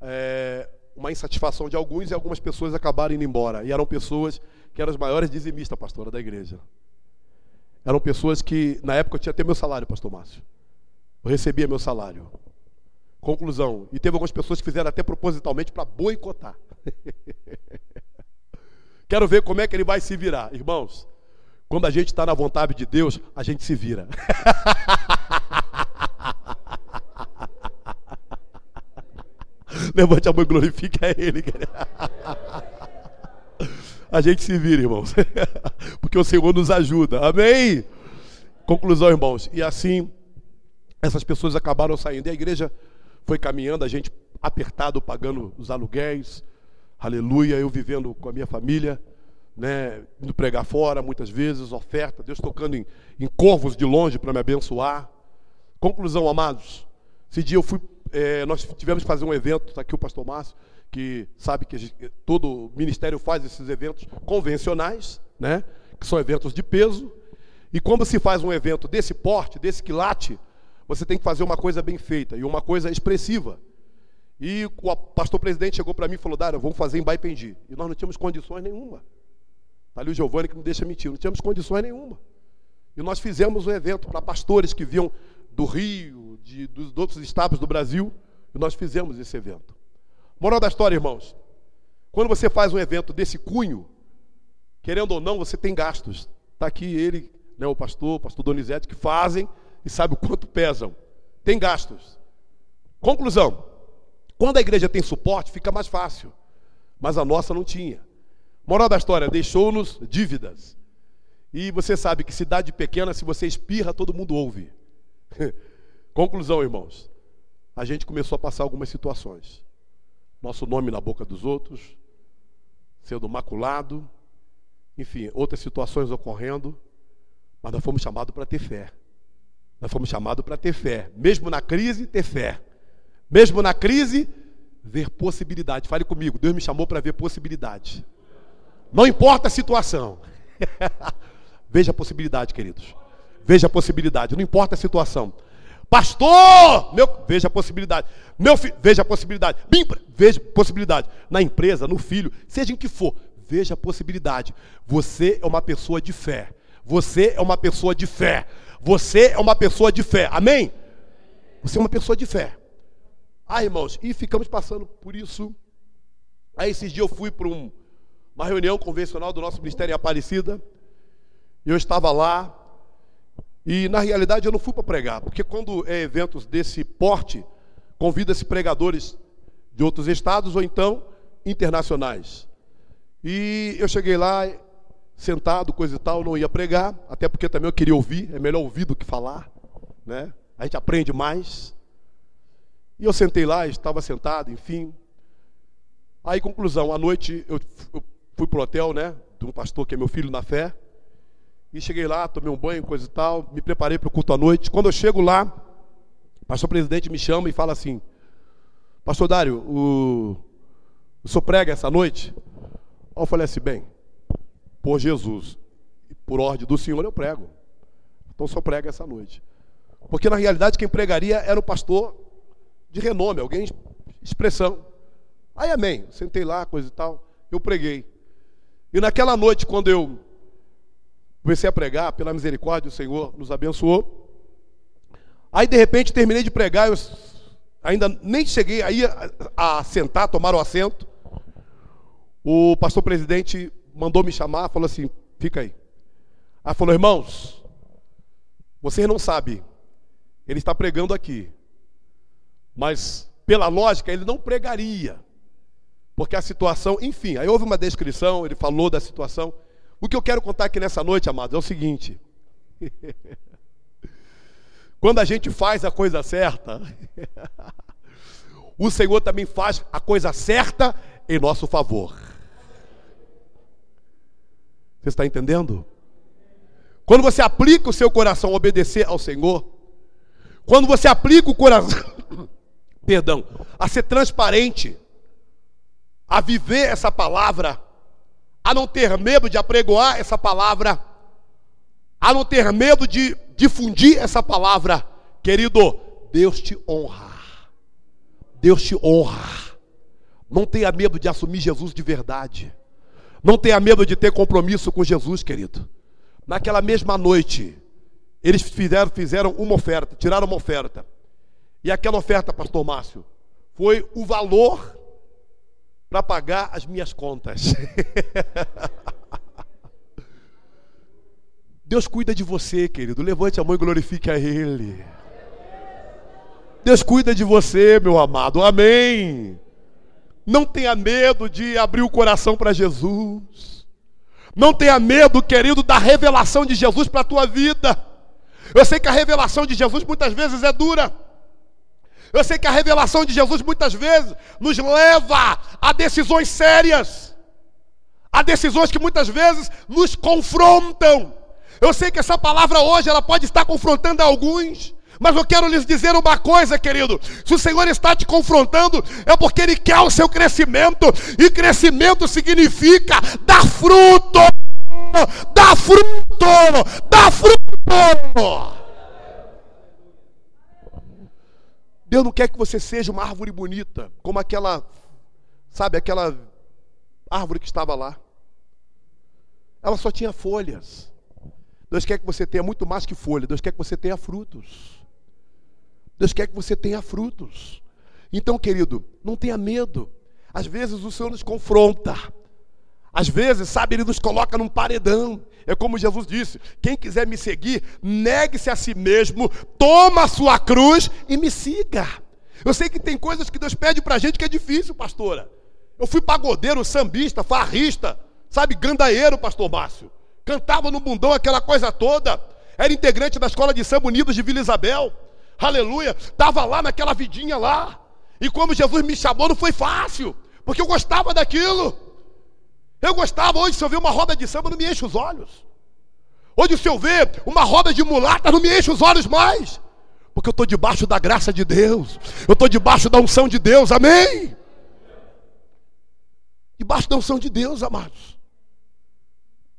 é, uma insatisfação de alguns e algumas pessoas acabaram indo embora. E eram pessoas que eram as maiores dizimistas, pastora, da igreja. Eram pessoas que, na época, eu tinha até meu salário, pastor Márcio. Eu recebia meu salário. Conclusão. E teve algumas pessoas que fizeram até propositalmente para boicotar. [laughs] Quero ver como é que ele vai se virar. Irmãos, quando a gente está na vontade de Deus, a gente se vira. [laughs] Levante a mão e glorifique a Ele. a gente se vira, irmãos. [laughs] Porque o Senhor nos ajuda. Amém? Conclusão, irmãos. E assim, essas pessoas acabaram saindo. E a igreja foi caminhando, a gente apertado, pagando os aluguéis. Aleluia. Eu vivendo com a minha família. Né, indo pregar fora muitas vezes, oferta, Deus tocando em, em corvos de longe para me abençoar. Conclusão, amados. Esse dia eu fui, é, nós tivemos que fazer um evento, está aqui o pastor Márcio, que sabe que gente, todo ministério faz esses eventos convencionais, né? que são eventos de peso. E quando se faz um evento desse porte, desse quilate, você tem que fazer uma coisa bem feita e uma coisa expressiva. E o pastor presidente chegou para mim e falou: Dário, vamos fazer em Baipendi. E nós não tínhamos condições nenhuma. Está ali o Giovanni que não deixa mentir, não tínhamos condições nenhuma. E nós fizemos um evento para pastores que vinham do Rio, de, dos outros estados do Brasil, e nós fizemos esse evento. Moral da história, irmãos. Quando você faz um evento desse cunho, querendo ou não, você tem gastos. Está aqui ele, né, o pastor, o pastor Donizete, que fazem e sabe o quanto pesam. Tem gastos. Conclusão: quando a igreja tem suporte, fica mais fácil. Mas a nossa não tinha. Moral da história: deixou-nos dívidas. E você sabe que cidade pequena, se você espirra, todo mundo ouve. [laughs] Conclusão, irmãos: a gente começou a passar algumas situações nosso nome na boca dos outros, sendo maculado, enfim, outras situações ocorrendo, mas nós fomos chamados para ter fé. Nós fomos chamados para ter fé. Mesmo na crise, ter fé. Mesmo na crise, ver possibilidade. Fale comigo, Deus me chamou para ver possibilidade. Não importa a situação. [laughs] Veja a possibilidade, queridos. Veja a possibilidade, não importa a situação. Pastor, meu, veja a possibilidade. Meu filho, veja a possibilidade. Veja a possibilidade. Na empresa, no filho, seja em que for, veja a possibilidade. Você é uma pessoa de fé. Você é uma pessoa de fé. Você é uma pessoa de fé. Amém? Você é uma pessoa de fé. Ah, irmãos, e ficamos passando por isso. Aí esses dias eu fui para um, uma reunião convencional do nosso ministério em Aparecida. Eu estava lá, e na realidade eu não fui para pregar, porque quando é eventos desse porte, convida-se pregadores de outros estados ou então internacionais. E eu cheguei lá, sentado, coisa e tal, não ia pregar, até porque também eu queria ouvir, é melhor ouvir do que falar, né? A gente aprende mais. E eu sentei lá, estava sentado, enfim. Aí, conclusão, à noite eu fui para o hotel, né? De um pastor que é meu filho na fé. E cheguei lá, tomei um banho, coisa e tal, me preparei para o culto à noite. Quando eu chego lá, o pastor presidente me chama e fala assim: Pastor Dário, o, o senhor prega essa noite? Eu falei assim: bem, por Jesus, por ordem do Senhor, eu prego. Então o senhor prega essa noite. Porque na realidade quem pregaria era o pastor de renome, alguém expressão. Aí amém, sentei lá, coisa e tal, eu preguei. E naquela noite, quando eu Comecei a pregar, pela misericórdia, o Senhor nos abençoou. Aí, de repente, terminei de pregar, eu ainda nem cheguei aí a, a sentar, tomar o assento. O pastor presidente mandou me chamar, falou assim: fica aí. Aí falou: irmãos, vocês não sabem, ele está pregando aqui, mas pela lógica ele não pregaria, porque a situação, enfim, aí houve uma descrição, ele falou da situação. O que eu quero contar aqui nessa noite, amados, é o seguinte. [laughs] Quando a gente faz a coisa certa, [laughs] o Senhor também faz a coisa certa em nosso favor. Você está entendendo? Quando você aplica o seu coração a obedecer ao Senhor, quando você aplica o coração, [laughs] perdão, a ser transparente, a viver essa palavra, a não ter medo de apregoar essa palavra, a não ter medo de difundir essa palavra, querido, Deus te honra. Deus te honra. Não tenha medo de assumir Jesus de verdade. Não tenha medo de ter compromisso com Jesus, querido. Naquela mesma noite, eles fizeram, fizeram uma oferta, tiraram uma oferta. E aquela oferta, pastor Márcio, foi o valor para pagar as minhas contas. [laughs] Deus cuida de você, querido. Levante a mão e glorifique a Ele. Deus cuida de você, meu amado. Amém. Não tenha medo de abrir o coração para Jesus. Não tenha medo, querido, da revelação de Jesus para a tua vida. Eu sei que a revelação de Jesus muitas vezes é dura. Eu sei que a revelação de Jesus muitas vezes nos leva a decisões sérias, a decisões que muitas vezes nos confrontam. Eu sei que essa palavra hoje ela pode estar confrontando alguns, mas eu quero lhes dizer uma coisa, querido: se o Senhor está te confrontando, é porque Ele quer o seu crescimento, e crescimento significa dar fruto, dar fruto, dar fruto. Deus não quer que você seja uma árvore bonita, como aquela, sabe, aquela árvore que estava lá. Ela só tinha folhas. Deus quer que você tenha muito mais que folha, Deus quer que você tenha frutos. Deus quer que você tenha frutos. Então, querido, não tenha medo. Às vezes o Senhor nos confronta. Às vezes, sabe, Ele nos coloca num paredão. É como Jesus disse: quem quiser me seguir, negue-se a si mesmo, toma a sua cruz e me siga. Eu sei que tem coisas que Deus pede para a gente que é difícil, pastora. Eu fui pagodeiro, sambista, farrista, sabe, gandaeiro, pastor Márcio. Cantava no bundão aquela coisa toda. Era integrante da escola de samba Unidos de Vila Isabel. Aleluia. Estava lá naquela vidinha lá. E como Jesus me chamou, não foi fácil. Porque eu gostava daquilo. Eu gostava hoje, se eu ver uma roda de samba, não me enche os olhos. Hoje, se eu ver uma roda de mulata, não me enche os olhos mais. Porque eu estou debaixo da graça de Deus. Eu estou debaixo da unção de Deus, amém? Debaixo da unção de Deus, amados.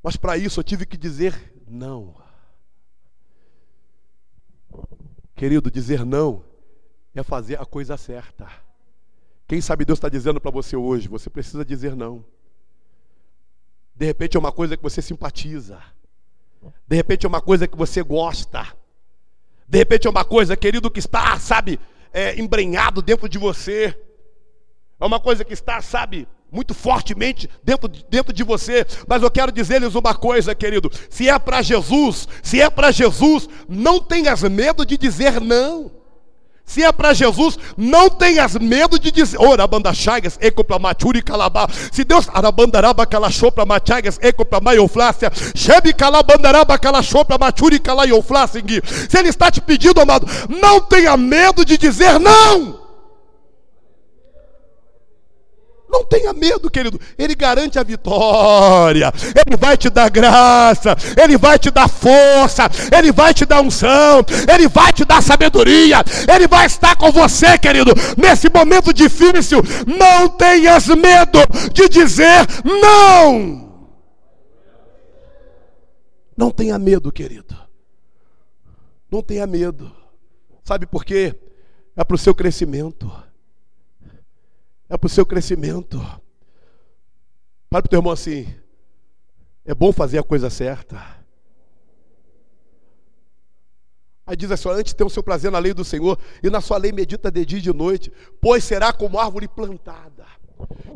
Mas para isso eu tive que dizer não. Querido, dizer não é fazer a coisa certa. Quem sabe Deus está dizendo para você hoje, você precisa dizer não. De repente é uma coisa que você simpatiza. De repente é uma coisa que você gosta. De repente é uma coisa, querido, que está, sabe, é, embrenhado dentro de você. É uma coisa que está, sabe, muito fortemente dentro, dentro de você. Mas eu quero dizer-lhes uma coisa, querido: se é para Jesus, se é para Jesus, não tenhas medo de dizer não. Se é para Jesus, não tenhas medo de dizer, ora banda chagas, eco para maturi calabá. Se Deus arabandaraba calachou para machagas, eco para maioflácia, chebe calabandaraba calachou para maturi calaioflácia. Se Ele está te pedindo, amado, não tenha medo de dizer não. Não tenha medo, querido. Ele garante a vitória. Ele vai te dar graça. Ele vai te dar força. Ele vai te dar unção. Ele vai te dar sabedoria. Ele vai estar com você, querido. Nesse momento difícil, não tenhas medo de dizer não. Não tenha medo, querido. Não tenha medo. Sabe por quê? É para o seu crescimento é para o seu crescimento. Para o teu irmão assim. É bom fazer a coisa certa. Aí diz assim: antes tem o seu prazer na lei do Senhor, e na sua lei medita de dia e de noite, pois será como árvore plantada.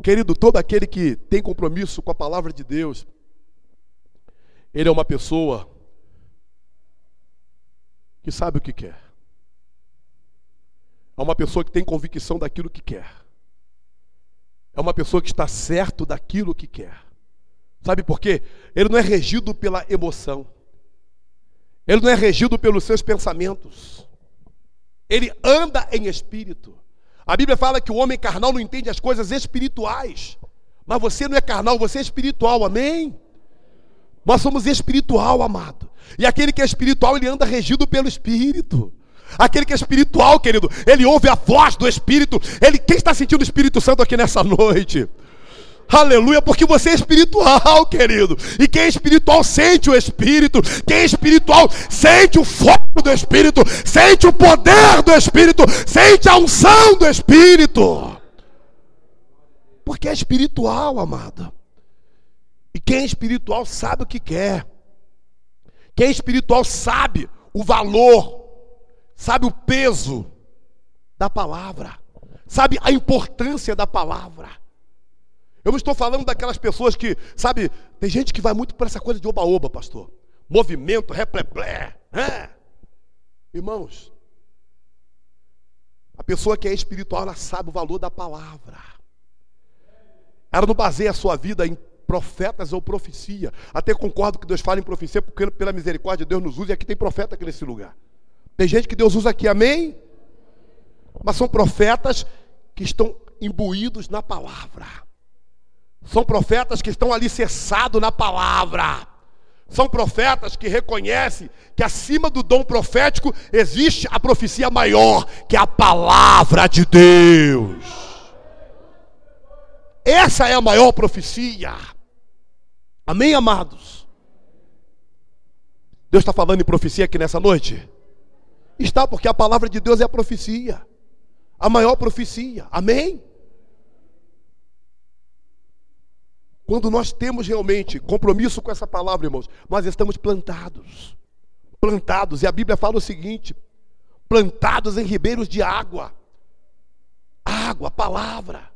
Querido, todo aquele que tem compromisso com a palavra de Deus, ele é uma pessoa que sabe o que quer. É uma pessoa que tem convicção daquilo que quer. É uma pessoa que está certo daquilo que quer. Sabe por quê? Ele não é regido pela emoção. Ele não é regido pelos seus pensamentos. ele anda em espírito. A Bíblia fala que o homem carnal não entende as coisas espirituais. Mas você não é carnal, você é espiritual, amém? Nós somos espiritual, amado. E aquele que é espiritual, ele anda regido pelo Espírito. Aquele que é espiritual, querido, ele ouve a voz do Espírito. Ele, quem está sentindo o Espírito Santo aqui nessa noite? Aleluia, porque você é espiritual, querido. E quem é espiritual sente o Espírito. Quem é espiritual sente o fogo do Espírito, sente o poder do Espírito, sente a unção do Espírito. Porque é espiritual, amado. E quem é espiritual sabe o que quer. Quem é espiritual sabe o valor, sabe o peso da palavra, sabe a importância da palavra. Eu não estou falando daquelas pessoas que, sabe, tem gente que vai muito para essa coisa de oba-oba, pastor. Movimento, repleplé. É. Irmãos, a pessoa que é espiritual, ela sabe o valor da palavra. Ela não baseia a sua vida em profetas ou profecia. Até concordo que Deus fala em profecia, porque pela misericórdia Deus nos usa, e aqui tem profeta aqui nesse lugar. Tem gente que Deus usa aqui, amém? Mas são profetas que estão imbuídos na palavra. São profetas que estão alicerçados na palavra. São profetas que reconhecem que acima do dom profético existe a profecia maior, que é a palavra de Deus. Essa é a maior profecia. Amém, amados? Deus está falando em profecia aqui nessa noite? Está, porque a palavra de Deus é a profecia, a maior profecia. Amém? Quando nós temos realmente compromisso com essa palavra, irmãos, nós estamos plantados. Plantados, e a Bíblia fala o seguinte: plantados em ribeiros de água. Água, palavra.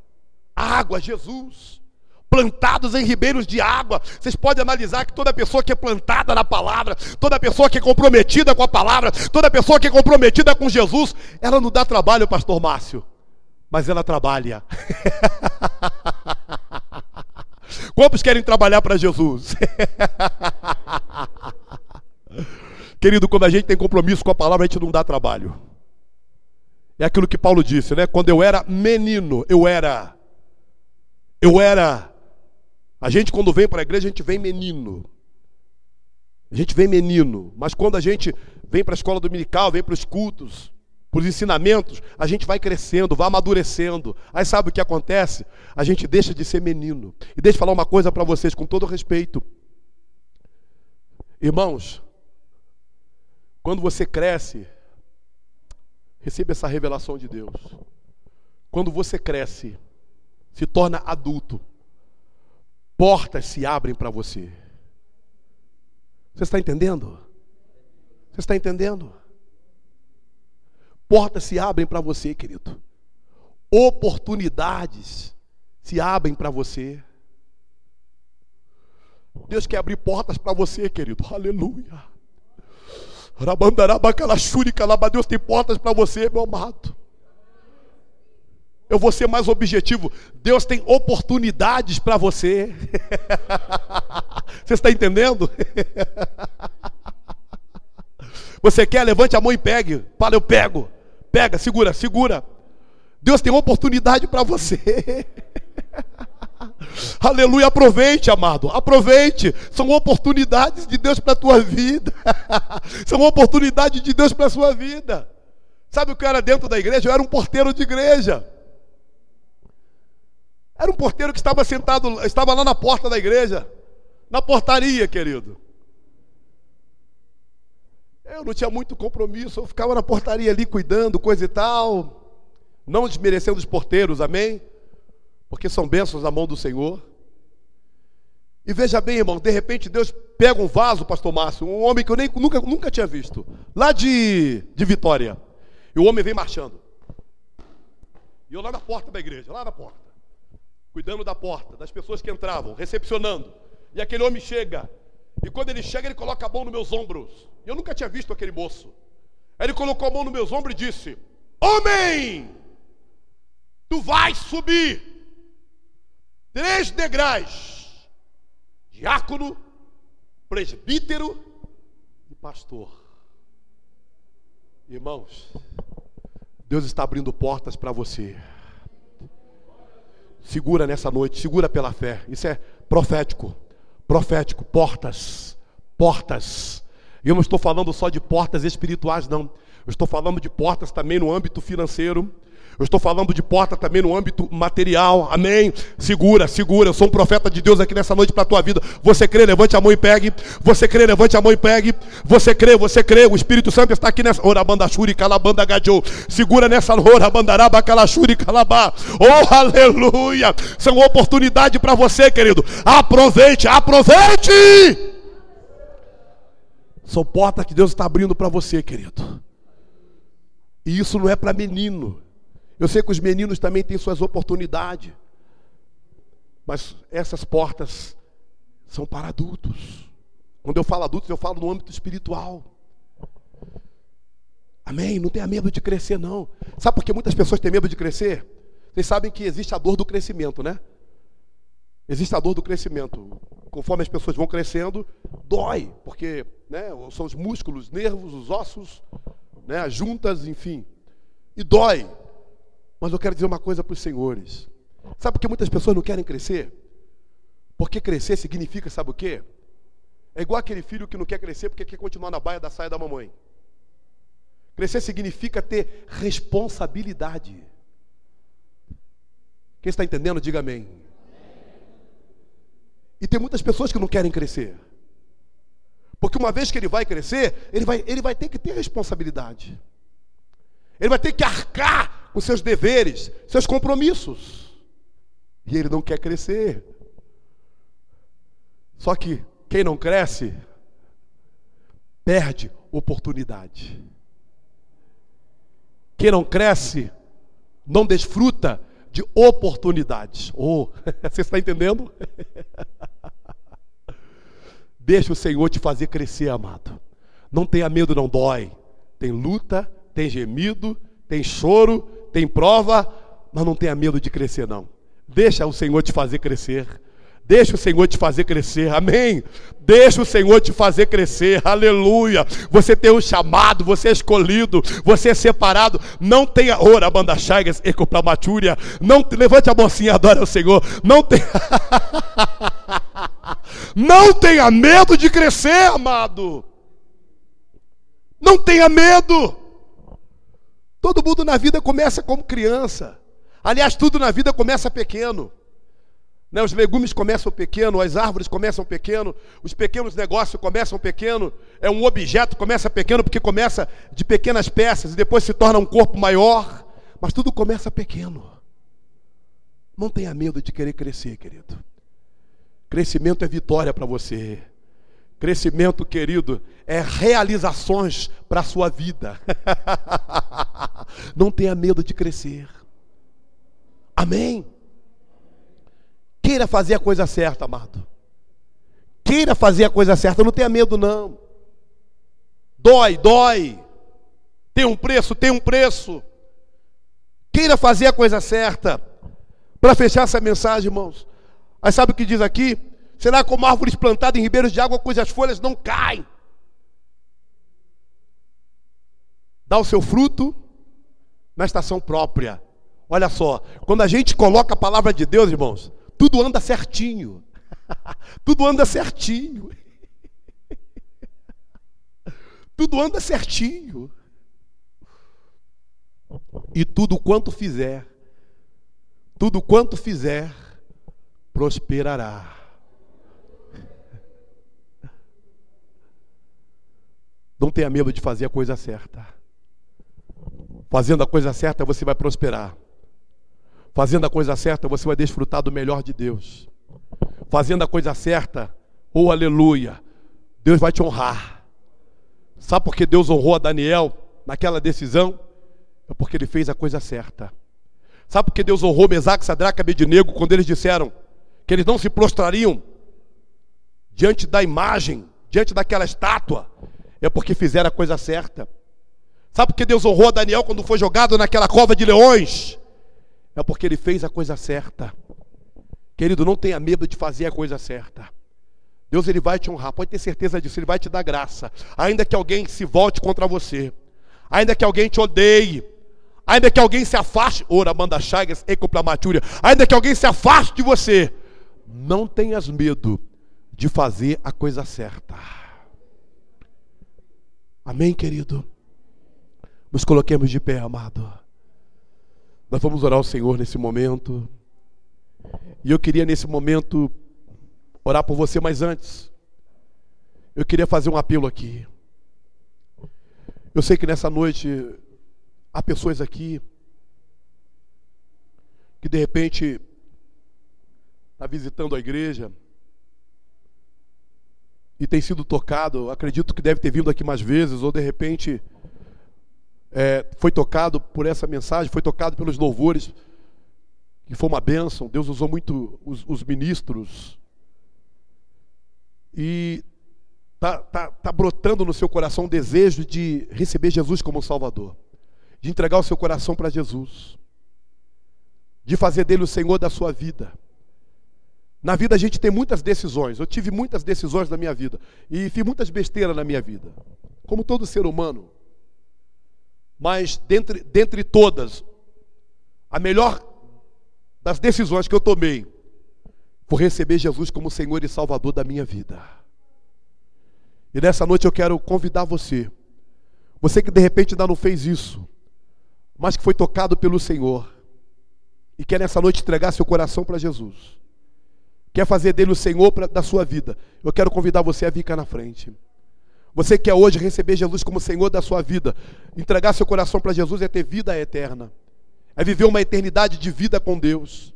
Água, Jesus plantados em ribeiros de água. Vocês podem analisar que toda pessoa que é plantada na palavra, toda pessoa que é comprometida com a palavra, toda pessoa que é comprometida com Jesus, ela não dá trabalho, pastor Márcio, mas ela trabalha. [laughs] Quantos querem trabalhar para Jesus? [laughs] Querido, quando a gente tem compromisso com a palavra, a gente não dá trabalho. É aquilo que Paulo disse, né? Quando eu era menino, eu era eu era a gente, quando vem para a igreja, a gente vem menino. A gente vem menino. Mas quando a gente vem para a escola dominical, vem para os cultos, para os ensinamentos, a gente vai crescendo, vai amadurecendo. Aí sabe o que acontece? A gente deixa de ser menino. E deixa eu falar uma coisa para vocês, com todo respeito. Irmãos, quando você cresce, receba essa revelação de Deus. Quando você cresce, se torna adulto, portas se abrem para você. Você está entendendo? Você está entendendo? Portas se abrem para você, querido. Oportunidades se abrem para você. Deus quer abrir portas para você, querido. Aleluia. Deus tem portas para você, meu amado. Eu vou ser mais objetivo. Deus tem oportunidades para você. [laughs] você está entendendo? [laughs] você quer? Levante a mão e pegue. Fala, eu pego. Pega, segura, segura. Deus tem oportunidade para você. [laughs] Aleluia, aproveite, amado. Aproveite. São oportunidades de Deus para a tua vida. São oportunidades de Deus para a sua vida. Sabe o que eu era dentro da igreja? Eu era um porteiro de igreja. Era um porteiro que estava sentado, estava lá na porta da igreja, na portaria, querido. Eu não tinha muito compromisso, eu ficava na portaria ali cuidando, coisa e tal, não desmerecendo os porteiros, amém? Porque são bênçãos na mão do Senhor. E veja bem, irmão, de repente Deus pega um vaso, pastor Márcio, um homem que eu nem, nunca, nunca tinha visto, lá de, de Vitória. E o homem vem marchando. E eu lá na porta da igreja, lá na porta cuidando da porta, das pessoas que entravam, recepcionando. E aquele homem chega. E quando ele chega, ele coloca a mão nos meus ombros. Eu nunca tinha visto aquele moço. Ele colocou a mão nos meus ombros e disse: Homem, tu vais subir três degraus: diácono, presbítero e pastor. Irmãos, Deus está abrindo portas para você. Segura nessa noite, segura pela fé. Isso é profético. Profético, portas, portas. E eu não estou falando só de portas espirituais, não. Eu estou falando de portas também no âmbito financeiro. Eu estou falando de porta também no âmbito material. Amém. Segura, segura. Eu sou um profeta de Deus aqui nessa noite para a tua vida. Você crê, levante a mão e pegue. Você crê, levante a mão e pegue. Você crê, você crê. O Espírito Santo está aqui nessa. Orabanda shuri, calabanda gadjou. Segura nessa orabandaraba, calachuri, calabá. Oh, aleluia. São oportunidade para você, querido. Aproveite, aproveite. São portas que Deus está abrindo para você, querido. E isso não é para menino. Eu sei que os meninos também têm suas oportunidades, mas essas portas são para adultos. Quando eu falo adultos, eu falo no âmbito espiritual. Amém? Não tenha medo de crescer, não. Sabe por que muitas pessoas têm medo de crescer? Vocês sabem que existe a dor do crescimento, né? Existe a dor do crescimento. Conforme as pessoas vão crescendo, dói, porque né, são os músculos, os nervos, os ossos, né, as juntas, enfim. E dói. Mas eu quero dizer uma coisa para os senhores. Sabe por que muitas pessoas não querem crescer? Porque crescer significa, sabe o quê? É igual aquele filho que não quer crescer porque quer continuar na baia da saia da mamãe. Crescer significa ter responsabilidade. Quem está entendendo, diga amém. E tem muitas pessoas que não querem crescer. Porque uma vez que ele vai crescer, ele vai, ele vai ter que ter responsabilidade. Ele vai ter que arcar com seus deveres, seus compromissos. E ele não quer crescer. Só que quem não cresce, perde oportunidade. Quem não cresce, não desfruta de oportunidades. Oh, [laughs] você está entendendo? [laughs] Deixa o Senhor te fazer crescer, amado. Não tenha medo, não dói. Tem luta, tem gemido, tem choro, tem prova, mas não tenha medo de crescer, não. Deixa o Senhor te fazer crescer. Deixa o Senhor te fazer crescer, amém? Deixa o Senhor te fazer crescer, aleluia. Você tem um chamado, você é escolhido, você é separado. Não tenha ora, banda chagas, ecoplamatúria. Não levante a mocinha, adora o Senhor. Não tenha, [laughs] não tenha medo de crescer, amado. Não tenha medo. Todo mundo na vida começa como criança. Aliás, tudo na vida começa pequeno. Né? Os legumes começam pequeno, as árvores começam pequeno, os pequenos negócios começam pequeno, é um objeto começa pequeno porque começa de pequenas peças e depois se torna um corpo maior, mas tudo começa pequeno. Não tenha medo de querer crescer, querido. Crescimento é vitória para você. Crescimento, querido, é realizações para a sua vida. [laughs] Não tenha medo de crescer. Amém. Queira fazer a coisa certa, amado. Queira fazer a coisa certa, não tenha medo, não. Dói, dói. Tem um preço, tem um preço. Queira fazer a coisa certa. Para fechar essa mensagem, irmãos. Aí sabe o que diz aqui? Será como árvores plantadas em ribeiros de água cujas folhas não caem. Dá o seu fruto na estação própria. Olha só, quando a gente coloca a palavra de Deus, irmãos, tudo anda certinho. [laughs] tudo anda certinho. [laughs] tudo anda certinho. E tudo quanto fizer, tudo quanto fizer, prosperará. Não tenha medo de fazer a coisa certa. Fazendo a coisa certa, você vai prosperar. Fazendo a coisa certa, você vai desfrutar do melhor de Deus. Fazendo a coisa certa, oh aleluia, Deus vai te honrar. Sabe por que Deus honrou a Daniel naquela decisão? É porque ele fez a coisa certa. Sabe por que Deus honrou Mesaque, Sadraque e Abednego quando eles disseram que eles não se prostrariam diante da imagem, diante daquela estátua? É porque fizeram a coisa certa. Sabe por que Deus honrou Daniel quando foi jogado naquela cova de leões? É porque ele fez a coisa certa. Querido, não tenha medo de fazer a coisa certa. Deus ele vai te honrar, pode ter certeza disso, ele vai te dar graça. Ainda que alguém se volte contra você, ainda que alguém te odeie, ainda que alguém se afaste, ora manda chagas, ecoplamatúria, ainda que alguém se afaste de você, não tenhas medo de fazer a coisa certa. Amém, querido? Nos coloquemos de pé, amado. Nós vamos orar ao Senhor nesse momento. E eu queria nesse momento orar por você, mas antes, eu queria fazer um apelo aqui. Eu sei que nessa noite há pessoas aqui que de repente está visitando a igreja e tem sido tocado, acredito que deve ter vindo aqui mais vezes, ou de repente é, foi tocado por essa mensagem, foi tocado pelos louvores, que foi uma bênção. Deus usou muito os, os ministros. E está tá, tá brotando no seu coração o desejo de receber Jesus como Salvador, de entregar o seu coração para Jesus, de fazer dele o Senhor da sua vida. Na vida a gente tem muitas decisões. Eu tive muitas decisões na minha vida. E fiz muitas besteiras na minha vida. Como todo ser humano. Mas dentre, dentre todas, a melhor das decisões que eu tomei foi receber Jesus como Senhor e Salvador da minha vida. E nessa noite eu quero convidar você. Você que de repente ainda não fez isso, mas que foi tocado pelo Senhor. E quer nessa noite entregar seu coração para Jesus quer fazer dele o Senhor pra, da sua vida, eu quero convidar você a vir cá na frente. Você quer hoje receber Jesus como Senhor da sua vida, entregar seu coração para Jesus é ter vida eterna, é viver uma eternidade de vida com Deus,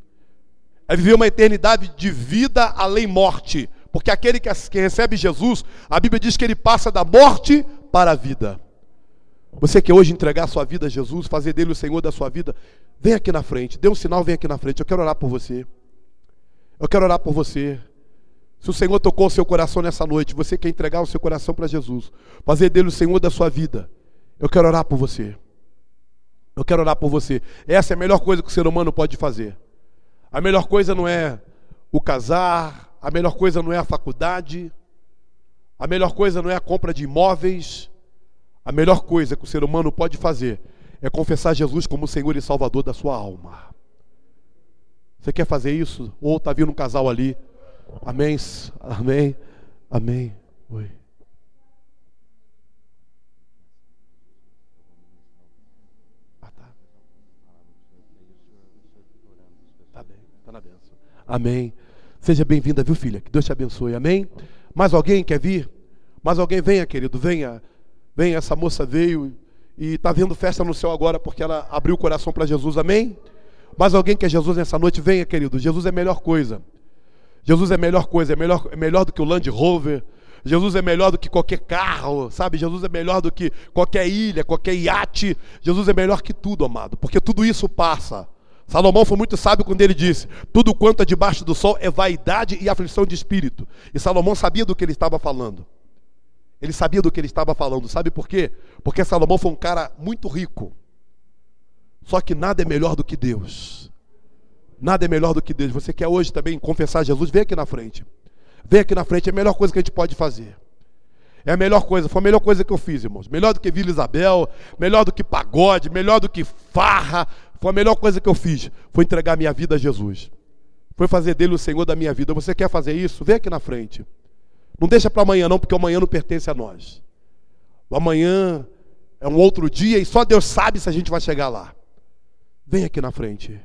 é viver uma eternidade de vida além morte, porque aquele que, que recebe Jesus, a Bíblia diz que ele passa da morte para a vida. Você quer hoje entregar sua vida a Jesus, fazer dele o Senhor da sua vida? Vem aqui na frente, dê um sinal, vem aqui na frente. Eu quero orar por você. Eu quero orar por você. Se o Senhor tocou o seu coração nessa noite, você quer entregar o seu coração para Jesus, fazer dele o Senhor da sua vida, eu quero orar por você. Eu quero orar por você. Essa é a melhor coisa que o ser humano pode fazer. A melhor coisa não é o casar, a melhor coisa não é a faculdade, a melhor coisa não é a compra de imóveis. A melhor coisa que o ser humano pode fazer é confessar Jesus como Senhor e Salvador da sua alma. Você quer fazer isso? Ou está vindo um casal ali? Amém? Amém? Amém? Oi. Ah, tá. Tá bem, tá na benção. Amém. Seja bem-vinda, viu, filha? Que Deus te abençoe. Amém? Mais alguém quer vir? Mais alguém venha, querido, venha. Venha, essa moça veio e está vendo festa no céu agora porque ela abriu o coração para Jesus. Amém? Mas alguém que é Jesus nessa noite, venha, querido. Jesus é a melhor coisa. Jesus é a melhor coisa, é melhor, é melhor do que o Land Rover. Jesus é melhor do que qualquer carro, sabe? Jesus é melhor do que qualquer ilha, qualquer iate. Jesus é melhor que tudo, amado, porque tudo isso passa. Salomão foi muito sábio quando ele disse: Tudo quanto é debaixo do sol é vaidade e aflição de espírito. E Salomão sabia do que ele estava falando. Ele sabia do que ele estava falando. Sabe por quê? Porque Salomão foi um cara muito rico. Só que nada é melhor do que Deus. Nada é melhor do que Deus. Você quer hoje também confessar Jesus? Vem aqui na frente. Vem aqui na frente, é a melhor coisa que a gente pode fazer. É a melhor coisa, foi a melhor coisa que eu fiz, irmãos. Melhor do que Vila Isabel, melhor do que pagode, melhor do que farra. Foi a melhor coisa que eu fiz. Foi entregar minha vida a Jesus. Foi fazer dele o Senhor da minha vida. Você quer fazer isso? Vem aqui na frente. Não deixa para amanhã, não, porque amanhã não pertence a nós. O amanhã é um outro dia e só Deus sabe se a gente vai chegar lá. Vem aqui na frente.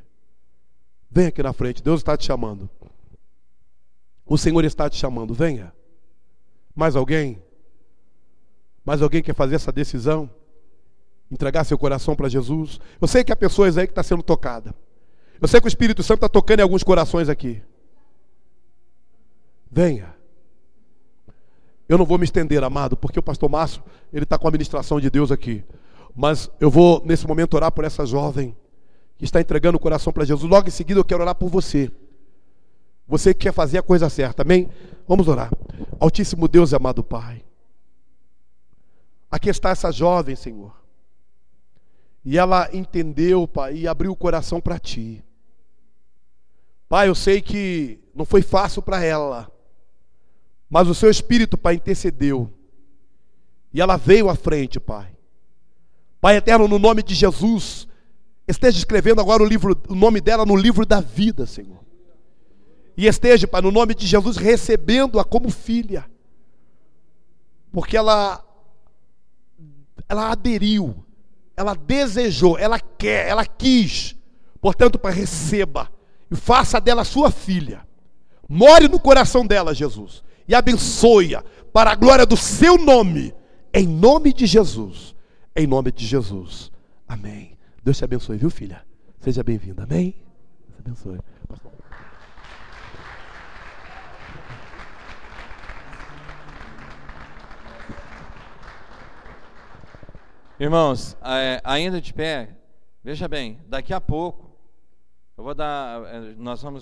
Vem aqui na frente. Deus está te chamando. O Senhor está te chamando. Venha. Mais alguém? Mais alguém quer fazer essa decisão? Entregar seu coração para Jesus? Eu sei que há pessoas aí que estão tá sendo tocada. Eu sei que o Espírito Santo está tocando em alguns corações aqui. Venha. Eu não vou me estender, amado, porque o pastor Márcio, ele está com a ministração de Deus aqui. Mas eu vou, nesse momento, orar por essa jovem que está entregando o coração para Jesus. Logo em seguida eu quero orar por você. Você que quer fazer a coisa certa, amém? Vamos orar. Altíssimo Deus e amado Pai. Aqui está essa jovem, Senhor. E ela entendeu, Pai, e abriu o coração para Ti. Pai, eu sei que não foi fácil para ela, mas o Seu Espírito, Pai, intercedeu. E ela veio à frente, Pai. Pai eterno, no nome de Jesus, esteja escrevendo agora o, livro, o nome dela no livro da vida, Senhor. E esteja, Pai, no nome de Jesus, recebendo-a como filha. Porque ela, ela aderiu, ela desejou, ela quer, ela quis. Portanto, Pai, receba e faça dela sua filha. More no coração dela, Jesus, e abençoe-a para a glória do seu nome, em nome de Jesus. Em nome de Jesus. Amém. Deus te abençoe, viu, filha? Seja bem-vinda. Amém. Deus te abençoe. Irmãos, é, ainda de pé, veja bem, daqui a pouco, eu vou dar, é, nós vamos